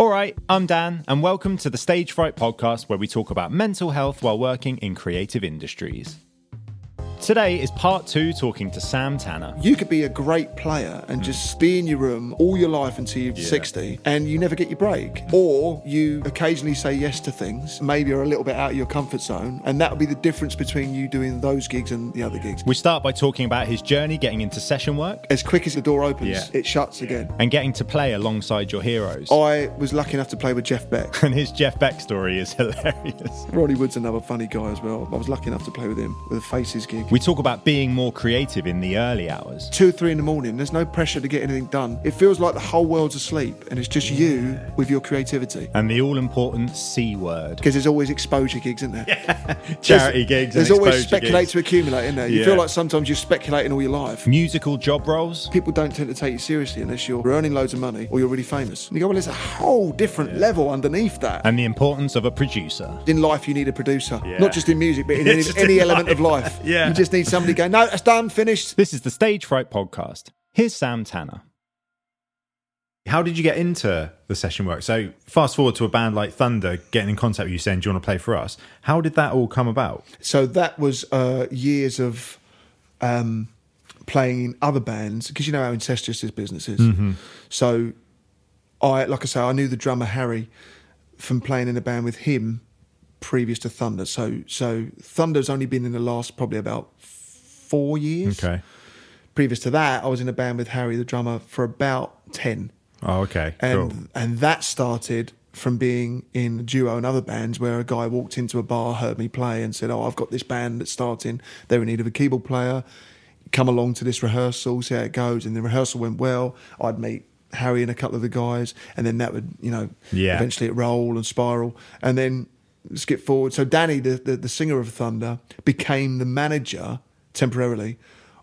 All right, I'm Dan, and welcome to the Stage Fright podcast where we talk about mental health while working in creative industries. Today is part two talking to Sam Tanner. You could be a great player and hmm. just be in your room all your life until you're 60 and you never get your break. Or you occasionally say yes to things, maybe you're a little bit out of your comfort zone, and that would be the difference between you doing those gigs and the other gigs. We start by talking about his journey getting into session work As quick as the door opens, Yeah. it shuts again. and getting to play alongside your heroes. I was lucky enough to play with Jeff Beck. And his Jeff Beck story is hilarious. Ronnie Wood's another funny guy as well. I was lucky enough to play with him with a Faces gig. We talk about being more creative in the early hours. two, three in the morning, there's no pressure to get anything done. It feels like the whole world's asleep and it's just you with your creativity. And the all important C word. Because there's always exposure gigs, isn't there? Charity gigs. There's always speculate gigs. to accumulate, isn't there? You Yeah. feel like sometimes you're speculating all your life. Musical job roles. People don't tend to take you seriously unless you're earning loads of money or you're really famous. And you go, well, there's a whole different level underneath that. And the importance of a producer. in life, you need a producer, Yeah. not just in music, but in Yeah, any, any element of life. life. Yeah. You just need somebody going, no, it's done, finished. This is the Stage Fright podcast. Here's Sam Tanner. How did you get into the session work? So, fast forward to a band like Thunder getting in contact with you saying, Do you want to play for us? How did that all come about? So that was uh, years of um, playing in other bands because you know how incestuous this business is. So I, like I say, I knew the drummer Harry from playing in a band with him previous to Thunder. So so Thunder's only been in the last probably about four years. Okay. Previous to that, I was in a band with Harry, the drummer, for about ten Oh, okay. and cool. and that started from being in a duo and other bands where a guy walked into a bar, heard me play, and said, "Oh, I've got this band that's starting. They're in need of a keyboard player. Come along to this rehearsal, see how it goes." And the rehearsal went well. I'd meet Harry and a couple of the guys, and then that would, you know, Yeah. eventually it roll and spiral, and then skip forward. So Danny, the, the the singer of Thunder, became the manager temporarily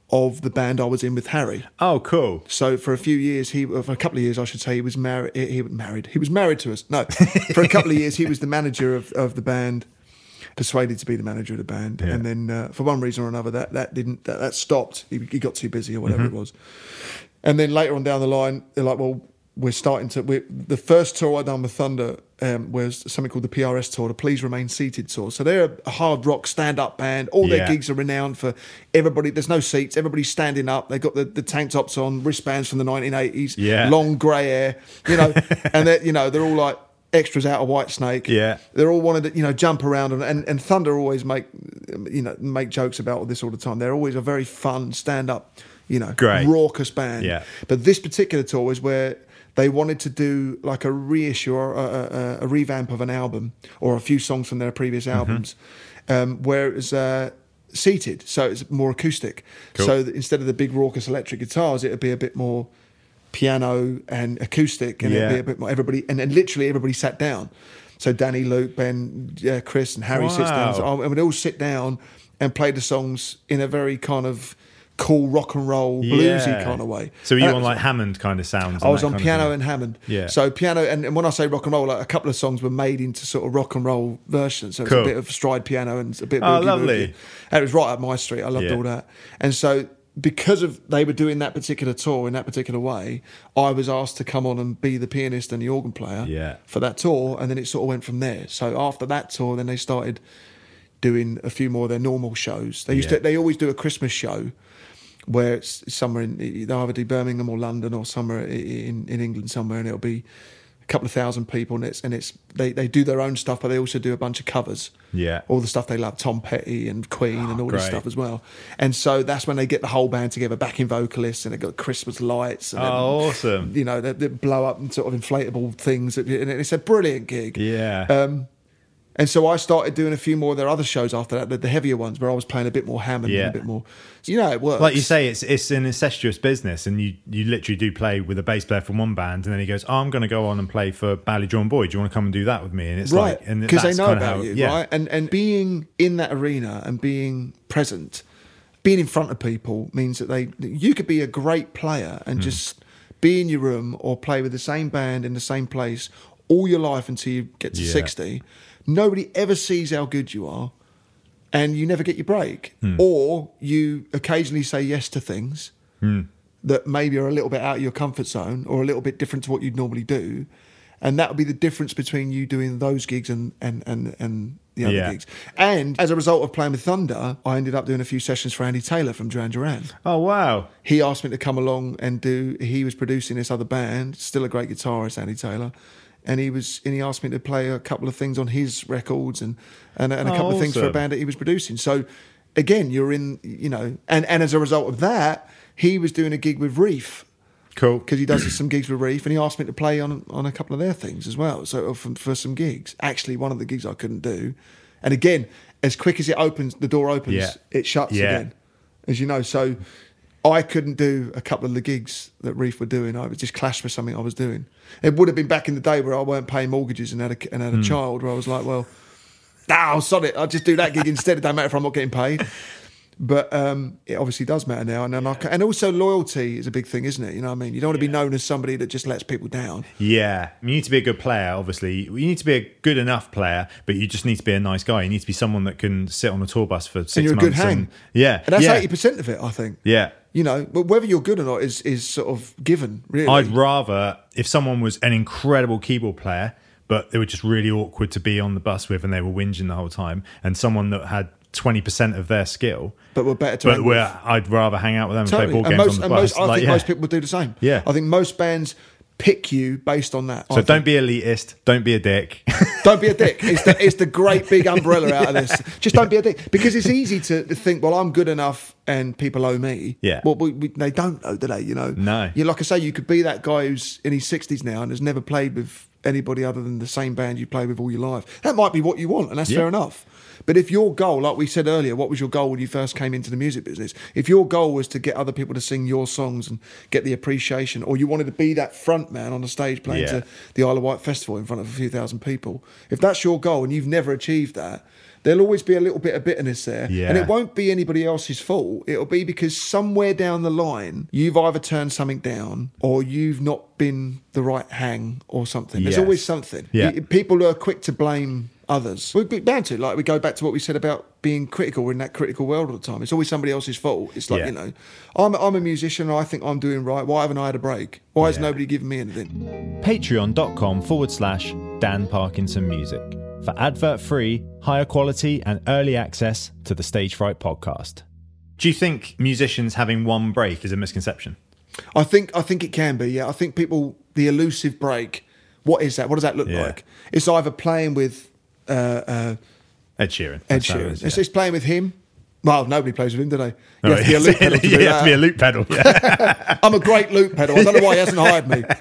of the band I was in with Harry. Oh, cool. So for a few years, he for a couple of years, I should say, he was married. He was married. He was married to us. No, for a couple of years, he was the manager of, of the band, persuaded to be the manager of the band, Yeah. and then uh, for one reason or another, that that didn't that, that stopped. He, he got too busy or whatever Mm-hmm. it was. And then later on down the line, they're like, well. We're starting to. We're, the first tour I done with Thunder um, was something called the PRS tour, the Please Remain Seated tour. So they're a hard rock stand up band. All their Yeah. gigs are renowned for everybody. There's no seats. Everybody's standing up. They've got the, the tank tops on, wristbands from the 1980s, Yeah. long grey hair, you know, and they're, you know, they're all like extras out of Whitesnake. Yeah. They're all wanted to, you know, jump around and, and, and Thunder always make, you know, make jokes about all this all the time. They're always a very fun stand up, you know, Great. raucous band. Yeah. But this particular tour is where they wanted to do like a reissue or a, a, a revamp of an album or a few songs from their previous Mm-hmm. albums, um, where it was uh, seated, so it's more acoustic. Cool. So that instead of the big raucous electric guitars, it would be a bit more piano and acoustic, and it'd be a bit more everybody, and, and literally everybody sat down. So Danny, Luke, Ben, uh, Chris, and Harry sits down, Wow. and we'd all sit down and play the songs in a very kind of cool rock and roll bluesy Yeah. kind of way. So, were you that on was- like Hammond kind of sounds? I was on piano and Hammond. Yeah. So piano, and, and when I say rock and roll, like a couple of songs were made into sort of rock and roll versions. So it's Cool. a bit of stride piano and a bit. Oh, lovely. And it was right up my street. I loved Yeah. all that. And so because of they were doing that particular tour in that particular way, I was asked to come on and be the pianist and the organ player Yeah. for that tour, and then it sort of went from there. So after that tour, then they started doing a few more of their normal shows. They used Yeah. to they always do a Christmas show where it's somewhere in they'll either do Birmingham or London or somewhere in, in England somewhere, and it'll be a couple of thousand people, and it's and it's they, they do their own stuff, but they also do a bunch of covers. Yeah. all the stuff they love, Tom Petty and Queen and all this stuff as well. And so that's when they get the whole band together, backing vocalists, and they got Christmas lights. And Oh, awesome. You know, they, they blow up and sort of inflatable things, and it's a brilliant gig. Yeah. Um, and so I started doing a few more of their other shows after that, the, the heavier ones, where I was playing a bit more Hammond Yeah. and a bit more. So, you know, it works. like you say, it's it's an incestuous business, and you you literally do play with a bass player from one band, and then he goes, oh, "I'm going to go on and play for Ballyjohn Boy. Do you want to come and do that with me?" And it's right? like, Because they know about how- you, yeah. right? And and being in that arena and being present, being in front of people means that they you could be a great player and hmm. just be in your room or play with the same band in the same place all your life until you get to Yeah. sixty. Nobody ever sees how good you are. And you never get your break, Hmm. or you occasionally say yes to things Hmm. that maybe are a little bit out of your comfort zone or a little bit different to what you'd normally do. and that would be the difference between you doing those gigs and and and and the other Yeah. gigs. And as a result of playing with Thunder, I ended up doing a few sessions for Andy Taylor from Duran Duran. Oh wow. He asked me to come along and do. He was producing this other band, still a great guitarist, Andy Taylor. And he was, and he asked me to play a couple of things on his records and and, and a Oh, couple of oh, things for a band that he was producing. So, again, you're in, you know, and and as a result of that, he was doing a gig with Reef Cool. because he does some gigs with Reef, and he asked me to play on on a couple of their things as well. So uh, for, for some gigs, actually, one of the gigs I couldn't do, and again, as quick as it opens, the door opens, Yeah. it shuts Yeah. again, as you know. So I couldn't do a couple of the gigs that Reef were doing. I was just clashed with something I was doing. It would have been back in the day where I weren't paying mortgages and had a, and had a child, where I was like, well. Nah, I'll sod it. I'll just do that gig instead. It don't matter if I'm not getting paid. But um, it obviously does matter now, and and, I and also loyalty is a big thing, isn't it? You know what I mean? You don't want to be known as somebody that just lets people down. Yeah, you need to be a good player. Obviously, you need to be a good enough player, but you just need to be a nice guy. You need to be someone that can sit on a tour bus for six and you're a months. good hang. and- yeah, and that's yeah, eighty percent of it, I think. yeah. You know, but whether you're good or not is is sort of given. Really, I'd rather if someone was an incredible keyboard player, but they were just really awkward to be on the bus with, and they were whinging the whole time, and someone that had twenty percent of their skill, but we're better to. but where I'd rather hang out with them and play ball and games most, on and the bus. most, I Like, think yeah. most people would do the same. Yeah. I think most bands pick you based on that. So think. don't be elitist. Don't be a dick. Don't be a dick. It's the, it's the great big umbrella out of this. Just don't be a dick because it's easy to, think, well, I'm good enough and people owe me. Yeah. Well, we, we, they don't know, do they? You know. No. You like I say, you could be that guy who's in his sixties now and has never played with anybody other than the same band you played with all your life. That might be what you want, and that's Yeah. fair enough. But if your goal, like we said earlier, what was your goal when you first came into the music business? If your goal was to get other people to sing your songs and get the appreciation, or you wanted to be that front man on the stage playing Yeah. to the Isle of Wight Festival in front of a few thousand people, if that's your goal and you've never achieved that, there'll always be a little bit of bitterness there. Yeah. And it won't be anybody else's fault. It'll be because somewhere down the line, you've either turned something down or you've not been the right hang or something. There's Yes. always something. Yeah. People are quick to blame others. We're bound to. Like, we go back to what we said about being critical. We're in that critical world all the time. It's always somebody else's fault. It's like, Yeah. you know, I'm, I'm a musician and I think I'm doing right. Why haven't I had a break? Why has nobody given me anything? Patreon.com forward slash Dan Parkinson Music for advert free, higher quality, and early access to the Stage Fright podcast. Do you think musicians having one break is a misconception? I think I think it can be. Yeah, I think people the elusive break. What is that? What does that look Yeah. like? It's either playing with uh, uh, Ed Sheeran. Ed That's how it Sheeran. is, It's, yeah. it's playing with him. Well, nobody plays with him, do they? You Oh, have to be a loop pedal you have to be a loop pedal. Yeah. I'm a great loop pedal. I don't know why he hasn't hired me.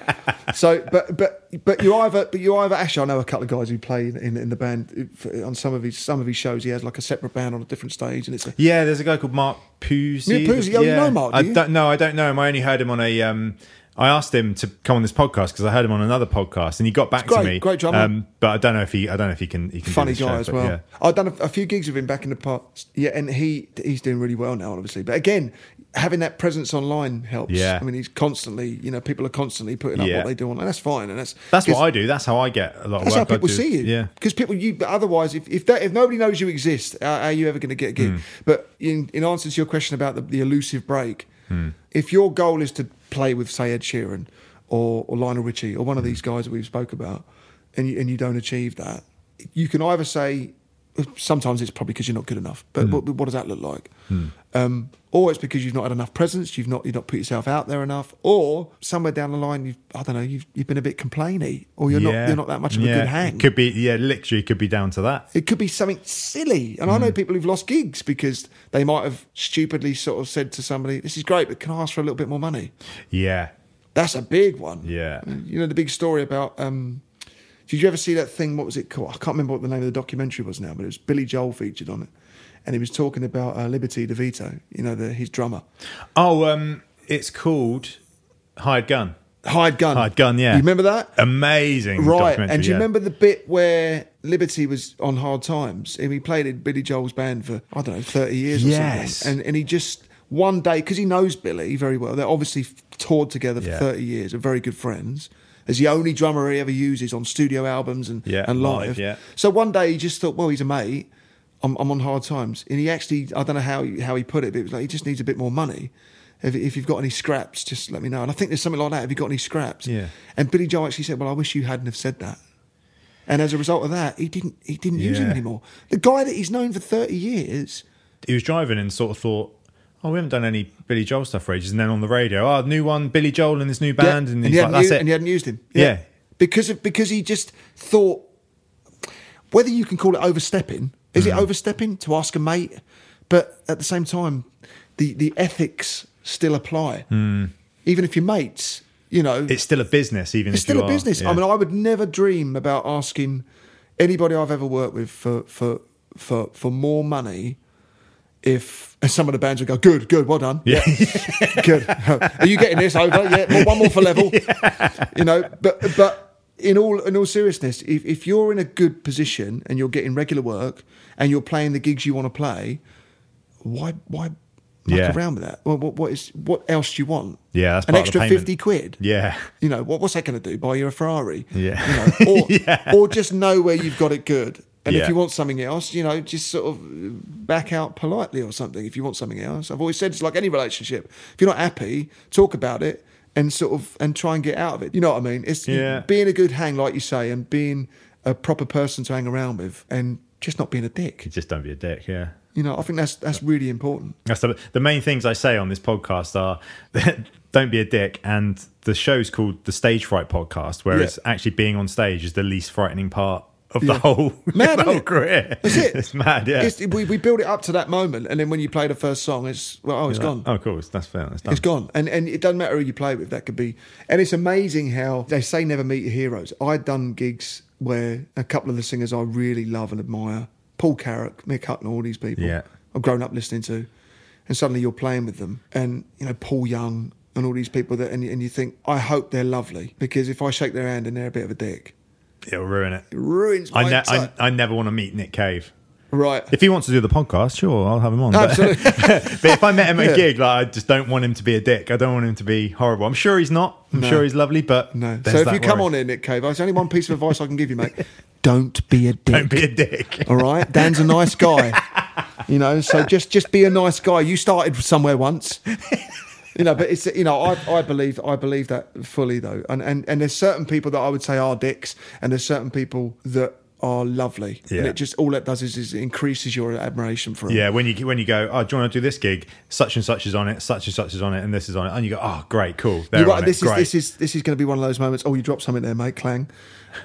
So, but but but you either but you either actually I know a couple of guys who play in in the band on some of his some of his shows. He has like a separate band on a different stage, and it's a yeah, there's a guy called Mark Pusey. Yeah, Pusey. Oh, you know Mark, do I don't know. I don't know him. I only heard him on a. Um, I asked him to come on this podcast because I heard him on another podcast, and he got back Great, to me. great drummer. Um, but I don't know if he. I don't know if he can. He can funny guy show, as well. yeah. I've done a, a few gigs with him back in the past. Yeah, and he he's doing really well now, obviously. But again, having that presence online helps. Yeah. I mean, he's constantly, you know, people are constantly putting up Yeah. what they do on, and that's fine. And that's That's what I do. That's how I get a lot of That's how work. I people see you. Yeah. because people you. But otherwise, if if, that, if nobody knows you exist, how, how are you ever going to get a gig? But in in answer to your question about the, the elusive break, Hmm. if your goal is to play with say Ed Sheeran or, or Lionel Richie or one of hmm. these guys that we've spoke about, and you, and you don't achieve that, you can either say. Sometimes it's probably because you're not good enough, but hmm. what, what does that look like? Hmm. Um, or it's because you've not had enough presence, you've not you've not put yourself out there enough, or somewhere down the line you've I don't know you've you've been a bit complainy, or you're not you're not that much of a good hang. It could be. Yeah, literally could be down to that. It could be something silly. And Mm. I know people who've lost gigs because they might have stupidly sort of said to somebody, This is great, but can I ask for a little bit more money? Yeah. That's a big one. Yeah. You know, the big story about. Um, did you ever see that thing? What was it called? I can't remember what the name of the documentary was now, but it was Billy Joel featured on it. And he was talking about uh, Liberty DeVito, you know, the, his drummer. Oh, um, it's called Hired Gun. Hired Gun. Hired Gun, yeah. You remember that? Amazing. Right. And do you yeah. remember the bit where Liberty was on Hard Times? And he played in Billy Joel's band for, I don't know, 30 years or Yes. something. And, and he just, one day, because he knows Billy very well, they're obviously toured together for Yeah. 30 years, are very good friends. As the only drummer he ever uses on studio albums and, Yeah, and live. live, yeah. So one day he just thought, well, he's a mate. I'm, I'm on hard times. And he actually, I don't know how he, how he put it, but it was like, he just needs a bit more money. If, if you've got any scraps, just let me know. And I think there's something like that. Have you got any scraps? Yeah. And Billy Joel actually said, "Well, I wish you hadn't have said that." And as a result of that, he didn't he didn't use him anymore. The guy that he's known for thirty years. he was driving and sort of thought, "Oh, we haven't done any Billy Joel stuff for ages." And then on the radio, "Oh, new one, Billy Joel and his new band," Yeah, and, he he's like, "That's used, it." and he hadn't used him. Yeah. because of, because he just thought whether you can call it overstepping. Is Mm. it overstepping to ask a mate? But at the same time, the the ethics still apply. Even if you're mates, you know, Mm. it's still a business, even it's still a are- business. yeah. I mean, I would never dream about asking anybody I've ever worked with for for for for more money. If some of the bands would go, good, good, well done, Yeah. good. Are you getting this over? Yeah, well, one more for level. You know, but but in all in all seriousness, if if you're in a good position and you're getting regular work and you're playing the gigs you want to play, why why muck Yeah. around with that? Well, what what is what else do you want? Yeah, that's an part of the extra fifty quid. yeah, You know, what, what's that going to do? Buy you a Ferrari? Yeah. You know, or, Yeah. or just know where you've got it good. And if you want something else, you know, just sort of back out politely or something if you want something else. I've always said it's like any relationship. If you're not happy, talk about it and sort of and try and get out of it. You know what I mean? It's Yeah. being a good hang, like you say, and being a proper person to hang around with and just not being a dick. just don't be a dick. Yeah. You know, I think that's that's really important. That's the, the main things I say on this podcast are don't be a dick. And the show's called the Stage Fright Podcast, whereas Yeah. actually being on stage is the least frightening part of Yeah. the whole, Mad, the whole it? career. That's it. It's mad, yeah. It's, we, we build it up to that moment, and then when you play the first song, it's well, oh, it's gone. Oh, cool. That's fair. That's done. It's gone, and and it doesn't matter who you play with. That could be, and it's amazing how they say never meet your heroes. I'd done gigs where a couple of the singers I really love and admire, Paul Carrack, Mick Hucknall, all these people, Yeah. I've grown up listening to, and suddenly you're playing with them, and you know Paul Young and all these people that, and, and you think, I hope they're lovely because if I shake their hand and they're a bit of a dick, It'll ruin it. it ruins my I, ne- I, I never want to meet Nick Cave. right. If he wants to do the podcast, sure, I'll have him on. But- Absolutely. but if I met him at a gig, like I just don't want him to be a dick. I don't want him to be horrible. I'm sure he's not. I'm No. sure he's lovely, but No. there's So if that you come worry. on in, Nick Cave, there's only one piece of advice I can give you, mate. Don't be a dick. don't be a dick. All right, Dan's a nice guy. You know, so just just be a nice guy. You started somewhere once. You know, but it's you know, I, I believe I believe that fully though, and, and and there's certain people that I would say are dicks, and there's certain people that are lovely, Yeah. and it just all it does is, is it increases your admiration for them. Yeah, when you when you go, oh, do you want to do this gig? Such and such is on it. Such and such is on it, and this is on it, and you go, oh, great, cool. They're got- on this it. is Great. this is this is going to be one of those moments. Oh, you dropped something there, mate, clang.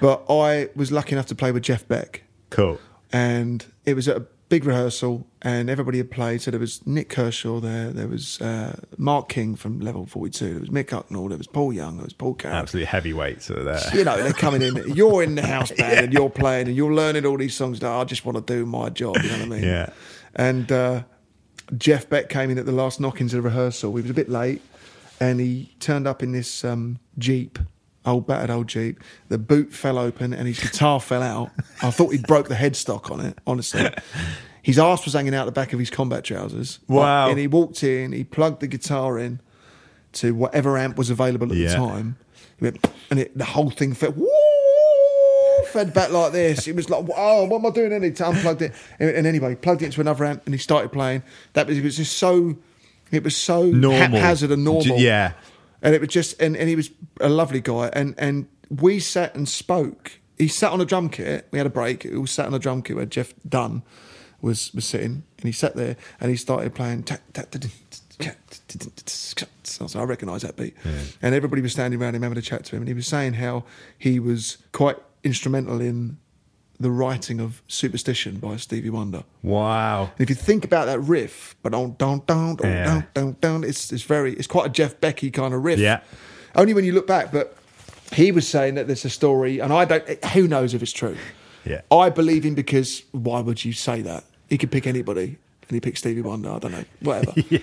But I was lucky enough to play with Jeff Beck, cool. and it was at a big rehearsal, and everybody had played. So there was Nik Kershaw there, there was uh, Mark King from Level Forty Two, there was Mick Hucknall, there was Paul Young, there was Paul Carrack. Absolutely heavyweights are there. You know, they're coming in. You're in the house band, and you're playing, and you're learning all these songs. That I just want to do my job. You know what I mean? Yeah. And uh, Jeff Beck came in at the last knockings of the rehearsal. He was a bit late, and he turned up in this um, jeep, old battered old jeep. The boot fell open, and his guitar fell out. I thought he'd broke the headstock on it. Honestly, his ass was hanging out the back of his combat trousers. Wow. And he walked in. He plugged the guitar in to whatever amp was available at Yeah. the time. He went, and it, the whole thing fell. Woo, fed back like this. It was like, oh, what am I doing? And he unplugged it. And, and anyway, he plugged it into another amp and he started playing. That was, it was just so, it was so Normal. haphazard and normal. Yeah and it was just and, and he was a lovely guy. And and we sat and spoke. He sat on a drum kit. We had a break. We all sat on a drum kit where jeff dunn was was sitting. And he sat there and he started playing I recognise that beat. And everybody was standing around him having a chat to him, and he was saying how he was quite instrumental in the writing of Superstition by Stevie Wonder. Wow. And if you think about that riff, but don't don't don't Yeah. don't don't don't, it's it's very it's quite a Jeff Becky kind of riff. Yeah. Only when you look back, but he was saying that there's a story, and I don't. Who knows if it's true? Yeah. I believe him because why would you say that? He could pick anybody, and he picked Stevie Wonder. I don't know, whatever. Yeah.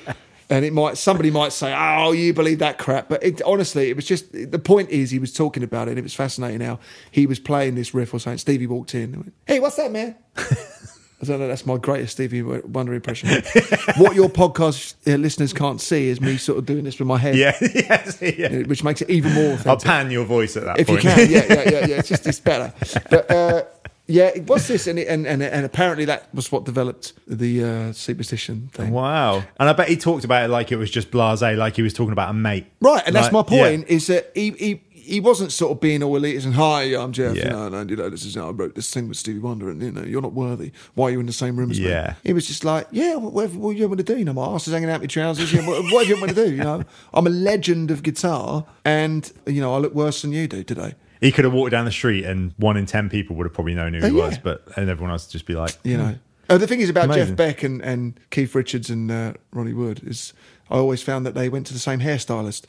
And it might somebody might say, "Oh, you believe that crap," but it, honestly, it was just the point is he was talking about it. and It was fascinating how he was playing this riff or something. Stevie walked in. And went, hey, what's that, man? I don't know. That's my greatest Stevie Wonder impression. what your podcast uh, listeners can't see is me sort of doing this with my head, Yeah. yes, yeah. which makes it even more I'll pan your voice at that if you can, yeah, yeah, yeah, yeah. It's just it's better. But uh, Yeah, what's this? And, it, and and and apparently that was what developed the uh, superstition thing. Wow. And I bet he talked about it like it was just blase, like he was talking about a mate. Right, and that's Like, my point. yeah. Is that he, he he wasn't sort of being all elitist and hi, I'm Jeff. You know, and you know, this is how I wrote this thing with Stevie Wonder, and you know, you're not worthy. Why are you in the same room as me? Yeah. He was just like, yeah, whatever, what you want me to do? You know, my ass is hanging out my trousers. You know, what, whatever you want me to do? You know, I'm a legend of guitar, and you know, I look worse than you do today. He could have walked down the street and one in 10 people would have probably known who he Oh, yeah. was, but and everyone else would just be like, You know. Oh, the thing is about Amazing. Jeff Beck and, and Keith Richards and uh, Ronnie Wood is I always found that they went to the same hairstylist.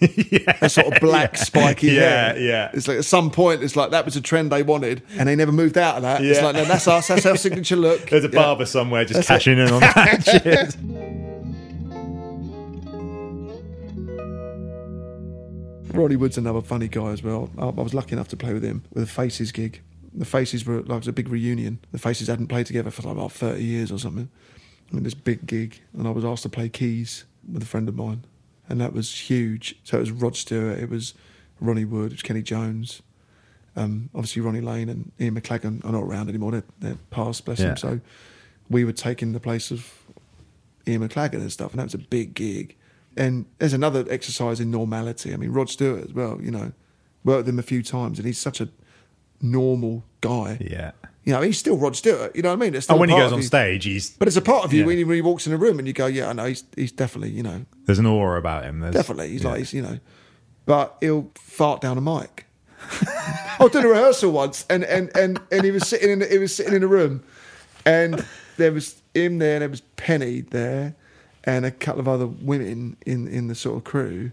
yeah. That sort of black spiky Yeah, hair. yeah. It's like at some point it's like that was a trend they wanted and they never moved out of that. Yeah. It's Yeah. like no, that's us, that's our signature look. There's a Yeah. barber somewhere just That's cashing in on that Ronnie Wood's another funny guy as well. I, I was lucky enough to play with him with the Faces gig. The Faces were like it was a big reunion. The Faces hadn't played together for like about thirty years or something. I mean, this big gig, and I was asked to play keys with a friend of mine, and that was huge. So it was Rod Stewart, it was Ronnie Wood, it was Kenny Jones, um, obviously Ronnie Lane and Ian McLagan are not around anymore. They're, they're past, bless Yeah. them. So we were taking the place of Ian McLagan and stuff, and that was a big gig. And there's another exercise in normality. I mean, Rod Stewart as well, you know, worked with him a few times, and he's such a normal guy. yeah. You know, he's still Rod Stewart. You know what I mean? It's still And when he goes on you. stage, he's But it's a part of you Yeah. when, he, when he walks in a room and you go, yeah, I know, he's, he's definitely, you know, there's an aura about him. There's, definitely. He's yeah. like, he's, you know, but he'll fart down a mic. I did a rehearsal once, and and and and he was sitting in he was sitting in a room, and there was him there, and there was Penny there, and a couple of other women in in the sort of crew,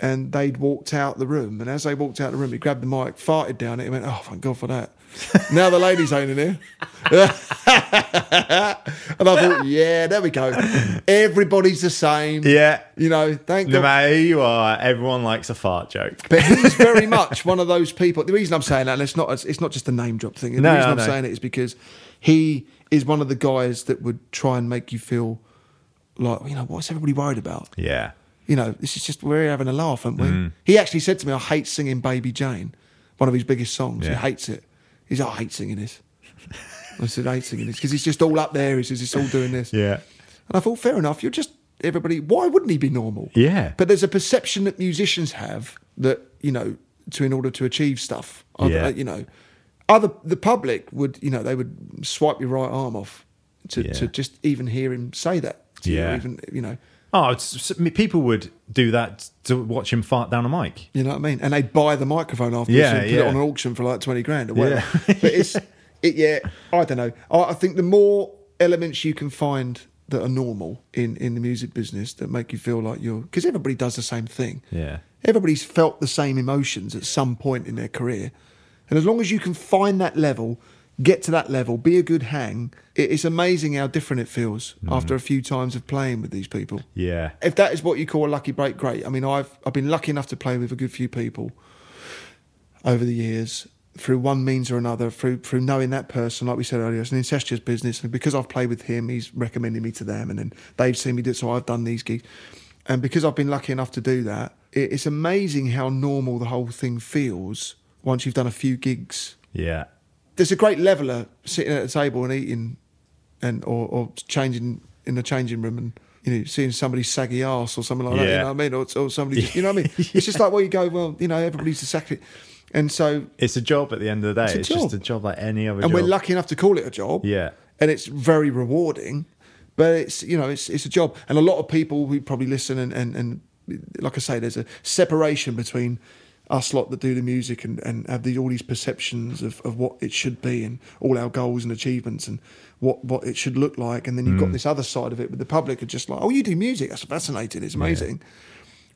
and they'd walked out the room, and as they walked out the room, he grabbed the mic, farted down it, and went, "Oh, thank God for that." now the ladies ain't in here. and I thought, yeah, there we go. Everybody's the same. Yeah. You know, thank No God. matter who you are, everyone likes a fart joke. But he's very much one of those people. The reason I'm saying that, and it's not, it's not just a name drop thing. The No, reason I'm saying it is because he is one of the guys that would try and make you feel like, you know, what's everybody worried about? Yeah. You know, this is just we're having a laugh, aren't we? Mm. He actually said to me, "I hate singing Baby Jane," one of his biggest songs. He hates it. He's, like, "I hate singing this." I said, "I hate singing this" because he's just all up there. He says, "It's all doing this." Yeah. And I thought, fair enough. You're just everybody. Why wouldn't he be normal? Yeah. But there's a perception that musicians have that you know to in order to achieve stuff. Yeah. You know, other the public would you know they would swipe your right arm off to, Yeah. to just even hear him say that. Yeah. even you know. Oh, people would do that to watch him fart down a mic. You know what I mean? And they'd buy the microphone afterwards Yeah, and put yeah. it on an auction for like twenty grand or whatever. Yeah. but it's it yeah. I don't know. I, I think the more elements you can find that are normal in in the music business that make you feel like you're because everybody does the same thing. Yeah. Everybody's felt the same emotions at some point in their career. And as long as you can find that level, get to that level, be a good hang, it's amazing how different it feels mm. after a few times of playing with these people. Yeah. If that is what you call a lucky break, great. I mean, I've I've been lucky enough to play with a good few people over the years through one means or another, through through knowing that person, like we said earlier, it's an incestuous business, and because I've played with him, he's recommended me to them, and then they've seen me do it, so I've done these gigs, and because I've been lucky enough to do that, it's amazing how normal the whole thing feels once you've done a few gigs. Yeah. There's a great leveler sitting at a table and eating, and or, or changing in the changing room and. You know, seeing somebody's saggy ass or something like that, you Yeah. know what I mean? Or, or somebody, just, you know what I mean? It's just like, well, you go, well, you know, everybody's a sack. And so It's a job at the end of the day. It's It's, just a job like any other and job. we're lucky enough to call it a job. Yeah. and it's very rewarding. But it's you know it's it's a job, and a lot of people who probably listen and and, and like I say, there's a separation between us lot that do the music and, and have these all these perceptions of, of what it should be and all our goals and achievements and what, what it should look like, and then you've got mm. this other side of it, but the public are just like, oh, you do music, that's fascinating, it's amazing,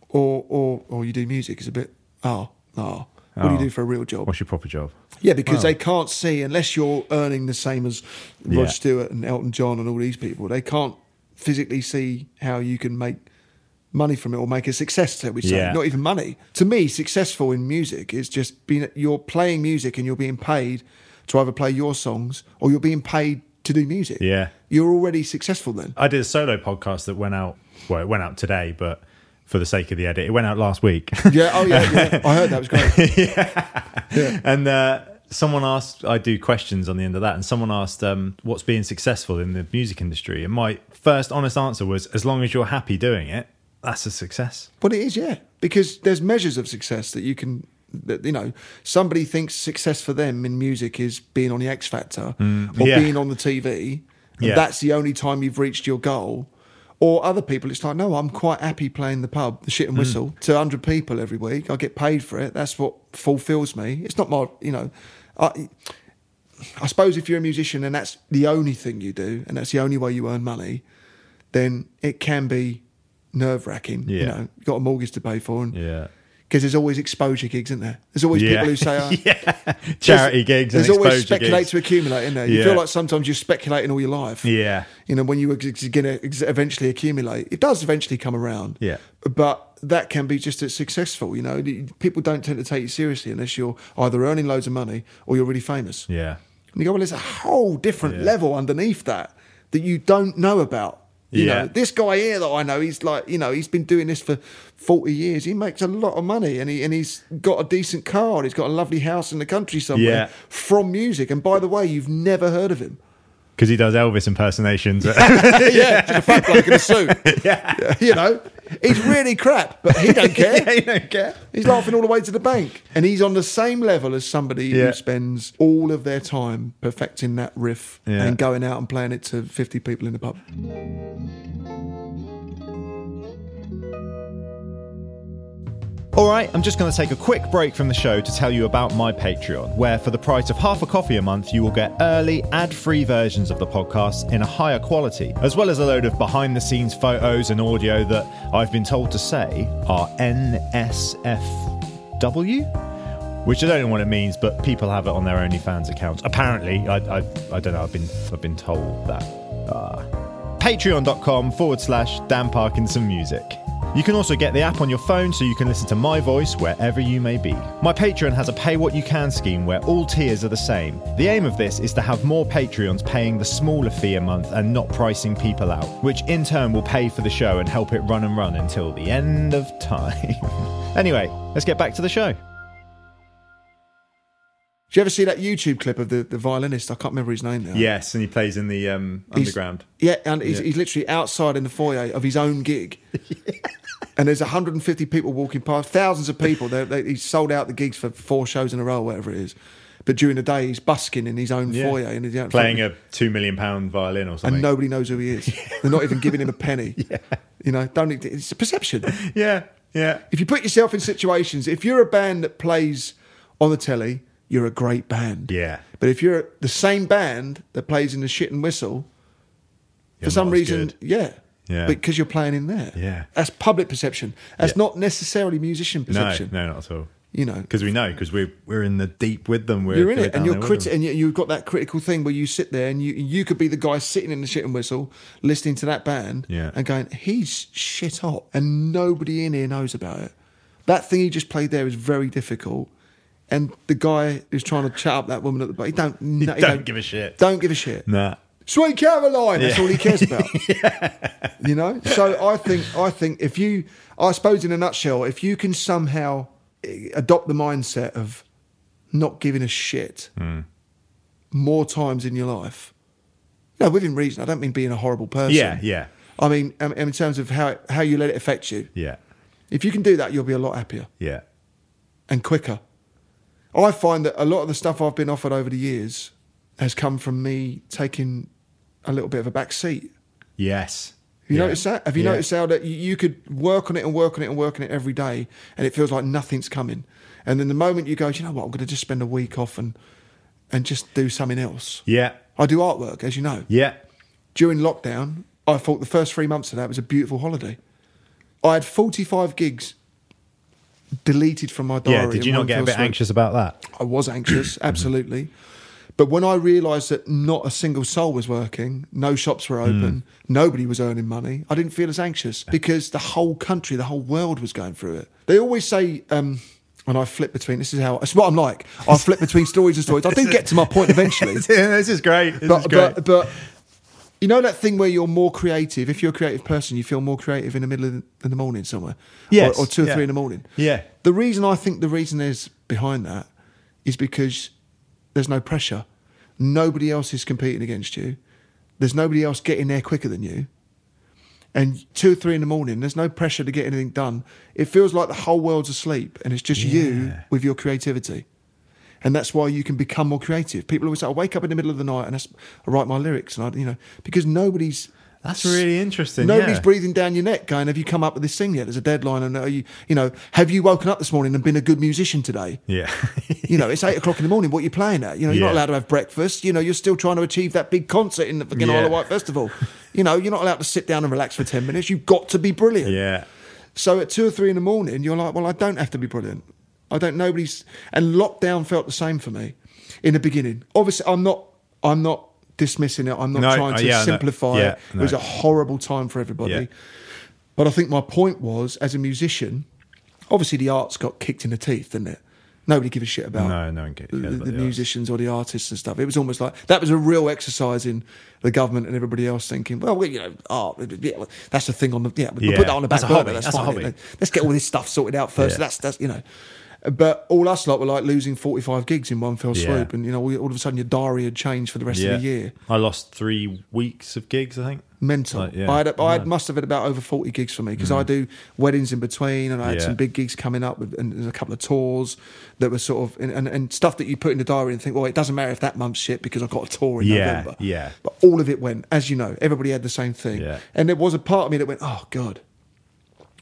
or or or you do music, it's a bit oh oh. What do you Oh. do for a real job? What's your proper job? Yeah, because Wow. they can't see unless you're earning the same as Rod Yeah. Stewart and Elton John and all these people. They can't physically see how you can make money from it or make a success. To we say, Yeah. not even money. To me, successful in music is just being you're playing music and you're being paid to either play your songs or you're being paid to do music. Yeah. you're already successful then. I did a solo podcast that went out. Well, it went out today, but for the sake of the edit, it went out last week. Yeah. Oh yeah. yeah. I heard that was great. Yeah. and uh, someone asked, I do questions on the end of that, and someone asked, um, "What's being successful in the music industry?" And my first honest answer was, "As long as you're happy doing it, that's a success." But it is, yeah, because there's measures of success that you can. That you know, somebody thinks success for them in music is being on the X Factor or Mm, yeah. being on the TV. And Yeah. That's the only time you've reached your goal. Or other people, it's like, no, I'm quite happy playing the pub, the Mm. shit and whistle, to 100 people every week. I get paid for it. That's what fulfills me. It's not my, you know, I, I suppose if you're a musician and that's the only thing you do and that's the only way you earn money, then it can be nerve wracking. You Yeah. know, you've got a mortgage to pay for, and Yeah. because there's always exposure gigs, isn't there? There's always Yeah. people who say, oh, yeah. Charity gigs. There's and always speculate gigs. to accumulate, isn't there? You Yeah. feel like sometimes you're speculating all your life. Yeah. You know, when you were going to eventually accumulate, it does eventually come around. Yeah. But that can be just as successful. You know, people don't tend to take you seriously unless you're either earning loads of money or you're really famous. Yeah. And you go, well, there's a whole different Yeah. level underneath that that you don't know about. You Yeah. know, this guy here that I know, he's like, you know, he's been doing this for 40 years. He makes a lot of money and he and he's got a decent car and he's got a lovely house in the country somewhere Yeah. from music. And by the way, you've never heard of him. Because he does Elvis impersonations. yeah, just a fat bloke in a suit. yeah. You know, he's really crap, but he don't care. yeah, you don't care. He's laughing all the way to the bank. And he's on the same level as somebody Yeah. who spends all of their time perfecting that riff Yeah. and going out and playing it to 50 people in the pub. All right, I'm just going to take a quick break from the show to tell you about my Patreon, where for the price of half a coffee a month, you will get early, ad free versions of the podcast in a higher quality, as well as a load of behind the scenes photos and audio that I've been told to say are NSFW. Which I don't know what it means, but people have it on their OnlyFans accounts. Apparently, I, I, I don't know. I've been I've been told that. Uh, Patreon.com forward slash Dan Parkinson Music. You can also get the app on your phone so you can listen to my voice wherever you may be. My Patreon has a pay what you can scheme where all tiers are the same. The aim of this is to have more Patreons paying the smaller fee a month and not pricing people out, which in turn will pay for the show and help it run and run until the end of time. anyway, let's get back to the show. Did you ever see that YouTube clip of the, the violinist? I can't remember his name now. Yes, and he plays in the um, He's- underground. Yeah, and he's, Yeah. he's literally outside in the foyer of his own gig. And there's 150 people walking past, thousands of people. They're, they, he's sold out the gigs for four shows in a row, whatever it is. But during the day, he's busking in his own Yeah. foyer. And he's out Playing a two million pound violin or something. and nobody knows who he is. They're not even giving him a penny. You know, don't. It's a perception. yeah, yeah, If you put yourself in situations, if you're a band that plays on the telly, you're a great band. yeah. But if you're the same band that plays in the shit and whistle, You're for some reason, good. yeah. Yeah. Because you're playing in there. Yeah. That's public perception. That's Yeah. not necessarily musician perception. no, no, not at all. You know, Because we know, because we're we're in the deep with them. We're, you're in it, and you're criti- and you, you've got that critical thing where you sit there and you you could be the guy sitting in the shit and whistle, listening to that band, Yeah. and going, he's shit hot, and nobody in here knows about it. That thing he just played there is very difficult, and the guy who's trying to chat up that woman at the bar, he don't, no, he don't give a shit. Don't give a shit. Nah. Sweet Caroline. That's Yeah. all he cares about. You know. So I think I think if you, I suppose, in a nutshell, if you can somehow eh, adopt the mindset of not giving a shit Hmm. more times in your life, no, within reason. I don't mean being a horrible person. Yeah, yeah, I mean, um, in terms of how how you let it affect you. yeah, If you can do that, you'll be a lot happier yeah. and quicker. I find that a lot of the stuff I've been offered over the years has come from me taking a little bit of a back seat. Yes. Have you Yeah. noticed that? Have you Yeah. noticed how that you, could work on it and work on it and work on it every day, and it feels like nothing's coming. And then the moment you go, "Do you know what, I'm going to just spend a week off and and just do something else. Yeah, I do artwork, as you know. yeah, During lockdown, I thought the first three months of that was a beautiful holiday. I had 45 gigs deleted from my diary. yeah. Did you not get a bit swoop. anxious about that? I was anxious, absolutely. But when I realised that not a single soul was working, no shops were open, nobody was earning money, I didn't feel as anxious because the whole country, the whole world was going through it. They always say, um, and I flip between, this is how, it's what I'm like. I flip between stories and stories. I do get to my point eventually. yeah, this is great. This is but, great. but, but you know that thing where you're more creative. If you're a creative person, you feel more creative in the middle of the, in the morning somewhere, Yes, or, or two or yeah. three in the morning. Yeah. The reason I think the reason is behind that is because there's no pressure. Nobody else is competing against you. There's nobody else getting there quicker than you. And two or three in the morning, there's no pressure to get anything done. It feels like the whole world's asleep and it's just you with your creativity. And that's why you can become more creative. People always say, I wake up in the middle of the night and I write my lyrics. And I, you know, because nobody's That's really interesting. Nobody's yeah. breathing down your neck going, Have you come up with this thing yet? There's a deadline. And are you, you know, have you woken up this morning and been a good musician today? Yeah. You know, it's eight o'clock in the morning. What are you playing at? You know, you're not allowed to have breakfast. You know, you're still trying to achieve that big concert in the fucking Isle of Wight Festival. You know, you're not allowed to sit down and relax for 10 minutes. You've got to be brilliant. yeah. So at two or three in the morning, you're like, well, I don't have to be brilliant. I don't. Nobody's. And lockdown felt the same for me in the beginning. Obviously, I'm not. I'm not dismissing it. I'm not No, trying uh, to yeah, no, simplify yeah, it. It was a horrible time for everybody. Yeah. But I think my point was, as a musician, obviously the arts got kicked in the teeth, didn't it? Nobody give a shit about No, no one cares the, about the the musicians or the artists and stuff. It was almost like that was a real exercise in the government and everybody else thinking, well, we, you know, art, yeah, that's the thing on the yeah, Yeah, put that on the back a burner. hobby, That's, that's a fine. hobby. Let's get all this stuff sorted out first. Yeah. That's that's you know. But all us lot were like losing forty five gigs in one fell Yeah. swoop, and you know, all all of a sudden your diary had changed for the rest yeah. of the year. I lost three weeks of gigs, I think. Mental. Like, yeah. I had, I had, must have had about over forty gigs for me because I mm. do weddings in between, and I had some big gigs coming up, with, and there's a couple of tours that were sort of and, and, and stuff that you put in the diary and think, well, it doesn't matter if that month's shit because I've got a tour in November. yeah. But all of it went, as you know, everybody had the same thing, and there was a part of me that went, oh god.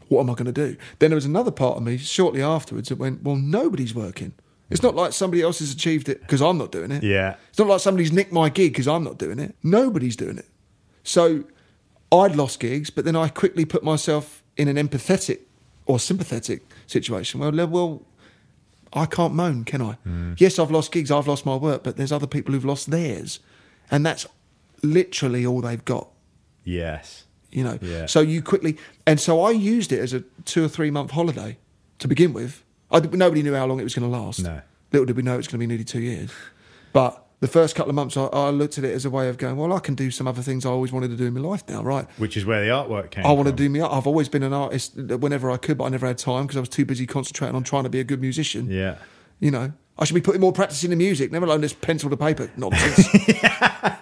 What am I going to do? Then there was another part of me shortly afterwards that went, well, nobody's working. It's not like somebody else has achieved it because I'm not doing it. Yeah. It's not like somebody's nicked my gig because I'm not doing it. Nobody's doing it. So I'd lost gigs, but then I quickly put myself in an empathetic or sympathetic situation. Well, well, I can't moan, can I? Hmm. Yes, I've lost gigs, I've lost my work, but there's other people who've lost theirs, and that's literally all they've got. Yes. You know, Yeah. so you quickly, and so I used it as a two or three month holiday to begin with. I, nobody knew how long it was going to last. No. Little did we know it was going to be nearly two years. But the first couple of months, I, I looked at it as a way of going, well, I can do some other things I always wanted to do in my life now, right? Which is where the artwork came I want to do me. I've always been an artist whenever I could, but I never had time because I was too busy concentrating on trying to be a good musician. Yeah. You know, I should be putting more practice into music, never alone this pencil to paper nonsense.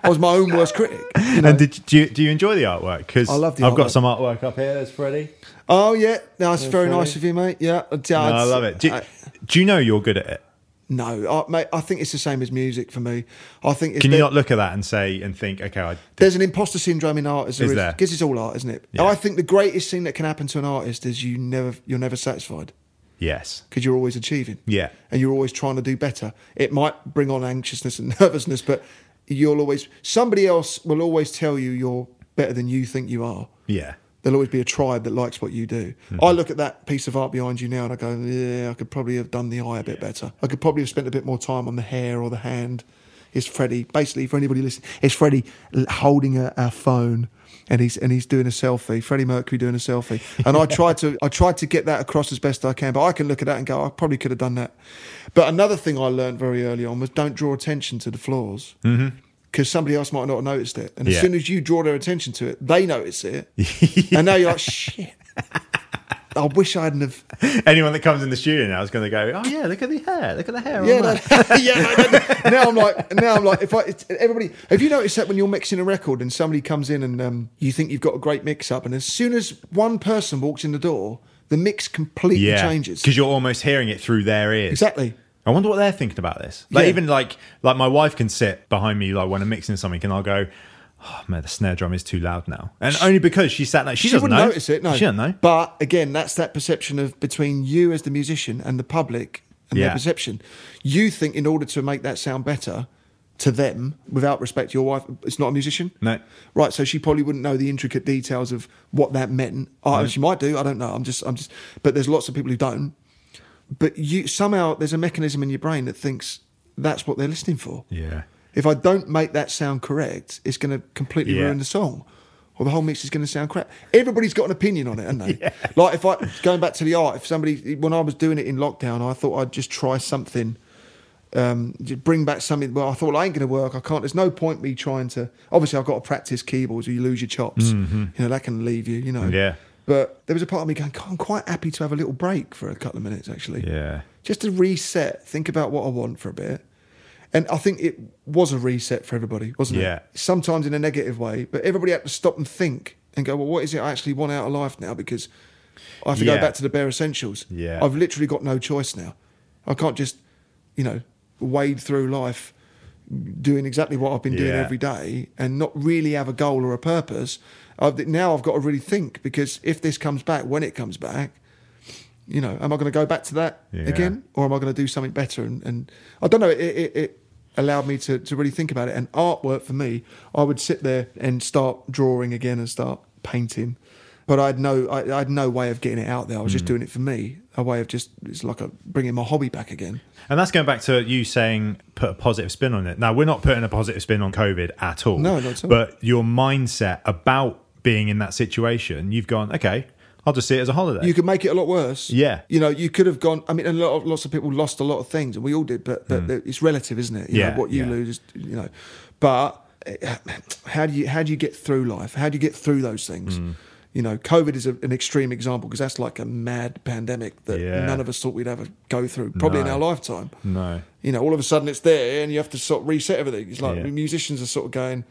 I was my own worst critic. You know? And did, do, you, do you enjoy the artwork? Because I love the I've artwork. got some artwork up here. There's Freddie. oh yeah, no, it's very nice of you, mate. Yeah, uh, No, I love it. Do, I- uh, do you know you're good at it? no, I, mate, I think it's the same as music for me. I think Can you not look at that and say and think, okay, I, there's an imposter syndrome in art as there Is is there? because it's all art, isn't it? Yeah. I think the greatest thing that can happen to an artist is you never you're never satisfied yes, because you're always achieving. Yeah. and you're always trying to do better. It might bring on anxiousness and nervousness, but you'll always somebody else will always tell you you're better than you think you are. yeah, There'll always be a tribe that likes what you do. Mm-hmm. I look at that piece of art behind you now and I go, yeah, I could probably have done the eye a bit better. I could probably have spent a bit more time on the hair or the hand. It's Freddie. Basically, for anybody listening, it's Freddie holding a, a phone and he's and he's doing a selfie. Freddie Mercury doing a selfie. And I tried to I tried to get that across as best I can, but I can look at that and go, I probably could have done that. But another thing I learned very early on was don't draw attention to the flaws. Mm-hmm. Because somebody else might not have noticed it. And as Yeah. soon as you draw their attention to it, they notice it. And now you're like, shit. I wish I hadn't have. Anyone that comes in the studio now is going to go, oh yeah, look at the hair, look at the hair. on Yeah, that." yeah. no, no, no. Now I'm like, now I'm like, if I, it's, everybody, have you noticed that when you're mixing a record and somebody comes in and um, you think you've got a great mix up, and as soon as one person walks in the door, the mix completely yeah, changes. because you're almost hearing it through their ears. Exactly. I wonder what they're thinking about this. Like Yeah. even like like my wife can sit behind me like when I'm mixing something, and I'll go, "Oh man, the snare drum is too loud now," and only because she sat like she, She doesn't wouldn't know. notice it. No, she doesn't know. But again, that's that perception of between you as the musician and the public and Yeah. their perception. You think in order to make that sound better to them, without respect to your wife, it's not a musician. No. Right, so she probably wouldn't know the intricate details of what that meant. Oh, she might do. I don't know. I'm just, I'm just. But there's lots of people who don't. But you somehow there's a mechanism in your brain that thinks that's what they're listening for. Yeah. If I don't make that sound correct, it's going to completely Yeah. ruin the song. Or the whole mix is going to sound crap. Everybody's got an opinion on it, haven't they? Like if I going back to the art, if somebody when I was doing it in lockdown, I thought I'd just try something, um, just bring back something. Well, I thought well, I ain't going to work. I can't. There's no point me trying to. Obviously, I've got to practice keyboards, or you lose your chops. You know that can leave you. You know. Mm-hmm. Yeah. But there was a part of me going, I'm quite happy to have a little break for a couple of minutes, actually Yeah. just to reset, think about what I want for a bit. And I think it was a reset for everybody, wasn't it? Yeah. it? Sometimes in a negative way, but everybody had to stop and think and go, well, what is it I actually want out of life now? Because I have to Yeah. go back to the bare essentials. Yeah. I've literally got no choice now. I can't just, you know, wade through life doing exactly what I've been doing Yeah. every day and not really have a goal or a purpose. I've, now I've got to really think because if this comes back, when it comes back, you know, am I going to go back to that Yeah. again, or am I going to do something better? And, and I don't know. It, it, it allowed me to, to really think about it. And artwork for me, I would sit there and start drawing again and start painting, but I had no I, I had no way of getting it out there. I was Mm. just doing it for me. A way of just it's like a bringing my hobby back again. And that's going back to you saying put a positive spin on it. Now, we're not putting a positive spin on COVID at all. No, not at all. But your mindset about being in that situation, you've gone, okay, I'll just see it as a holiday. You could make it a lot worse. Yeah. You know, you could have gone. I mean, a lot of, lots of people lost a lot of things, and we all did. But, but it's relative, isn't it? You Mm. Yeah, Know, what you yeah. lose, you know. But eh, how do you how do you get through life? How do you get through those things? Mm. You know, COVID is a, an extreme example because that's like a mad pandemic that Yeah. none of us thought we'd ever go through, probably in our lifetime. no. You know, all of a sudden it's there, and you have to sort of reset everything. It's like Yeah. musicians are sort of going,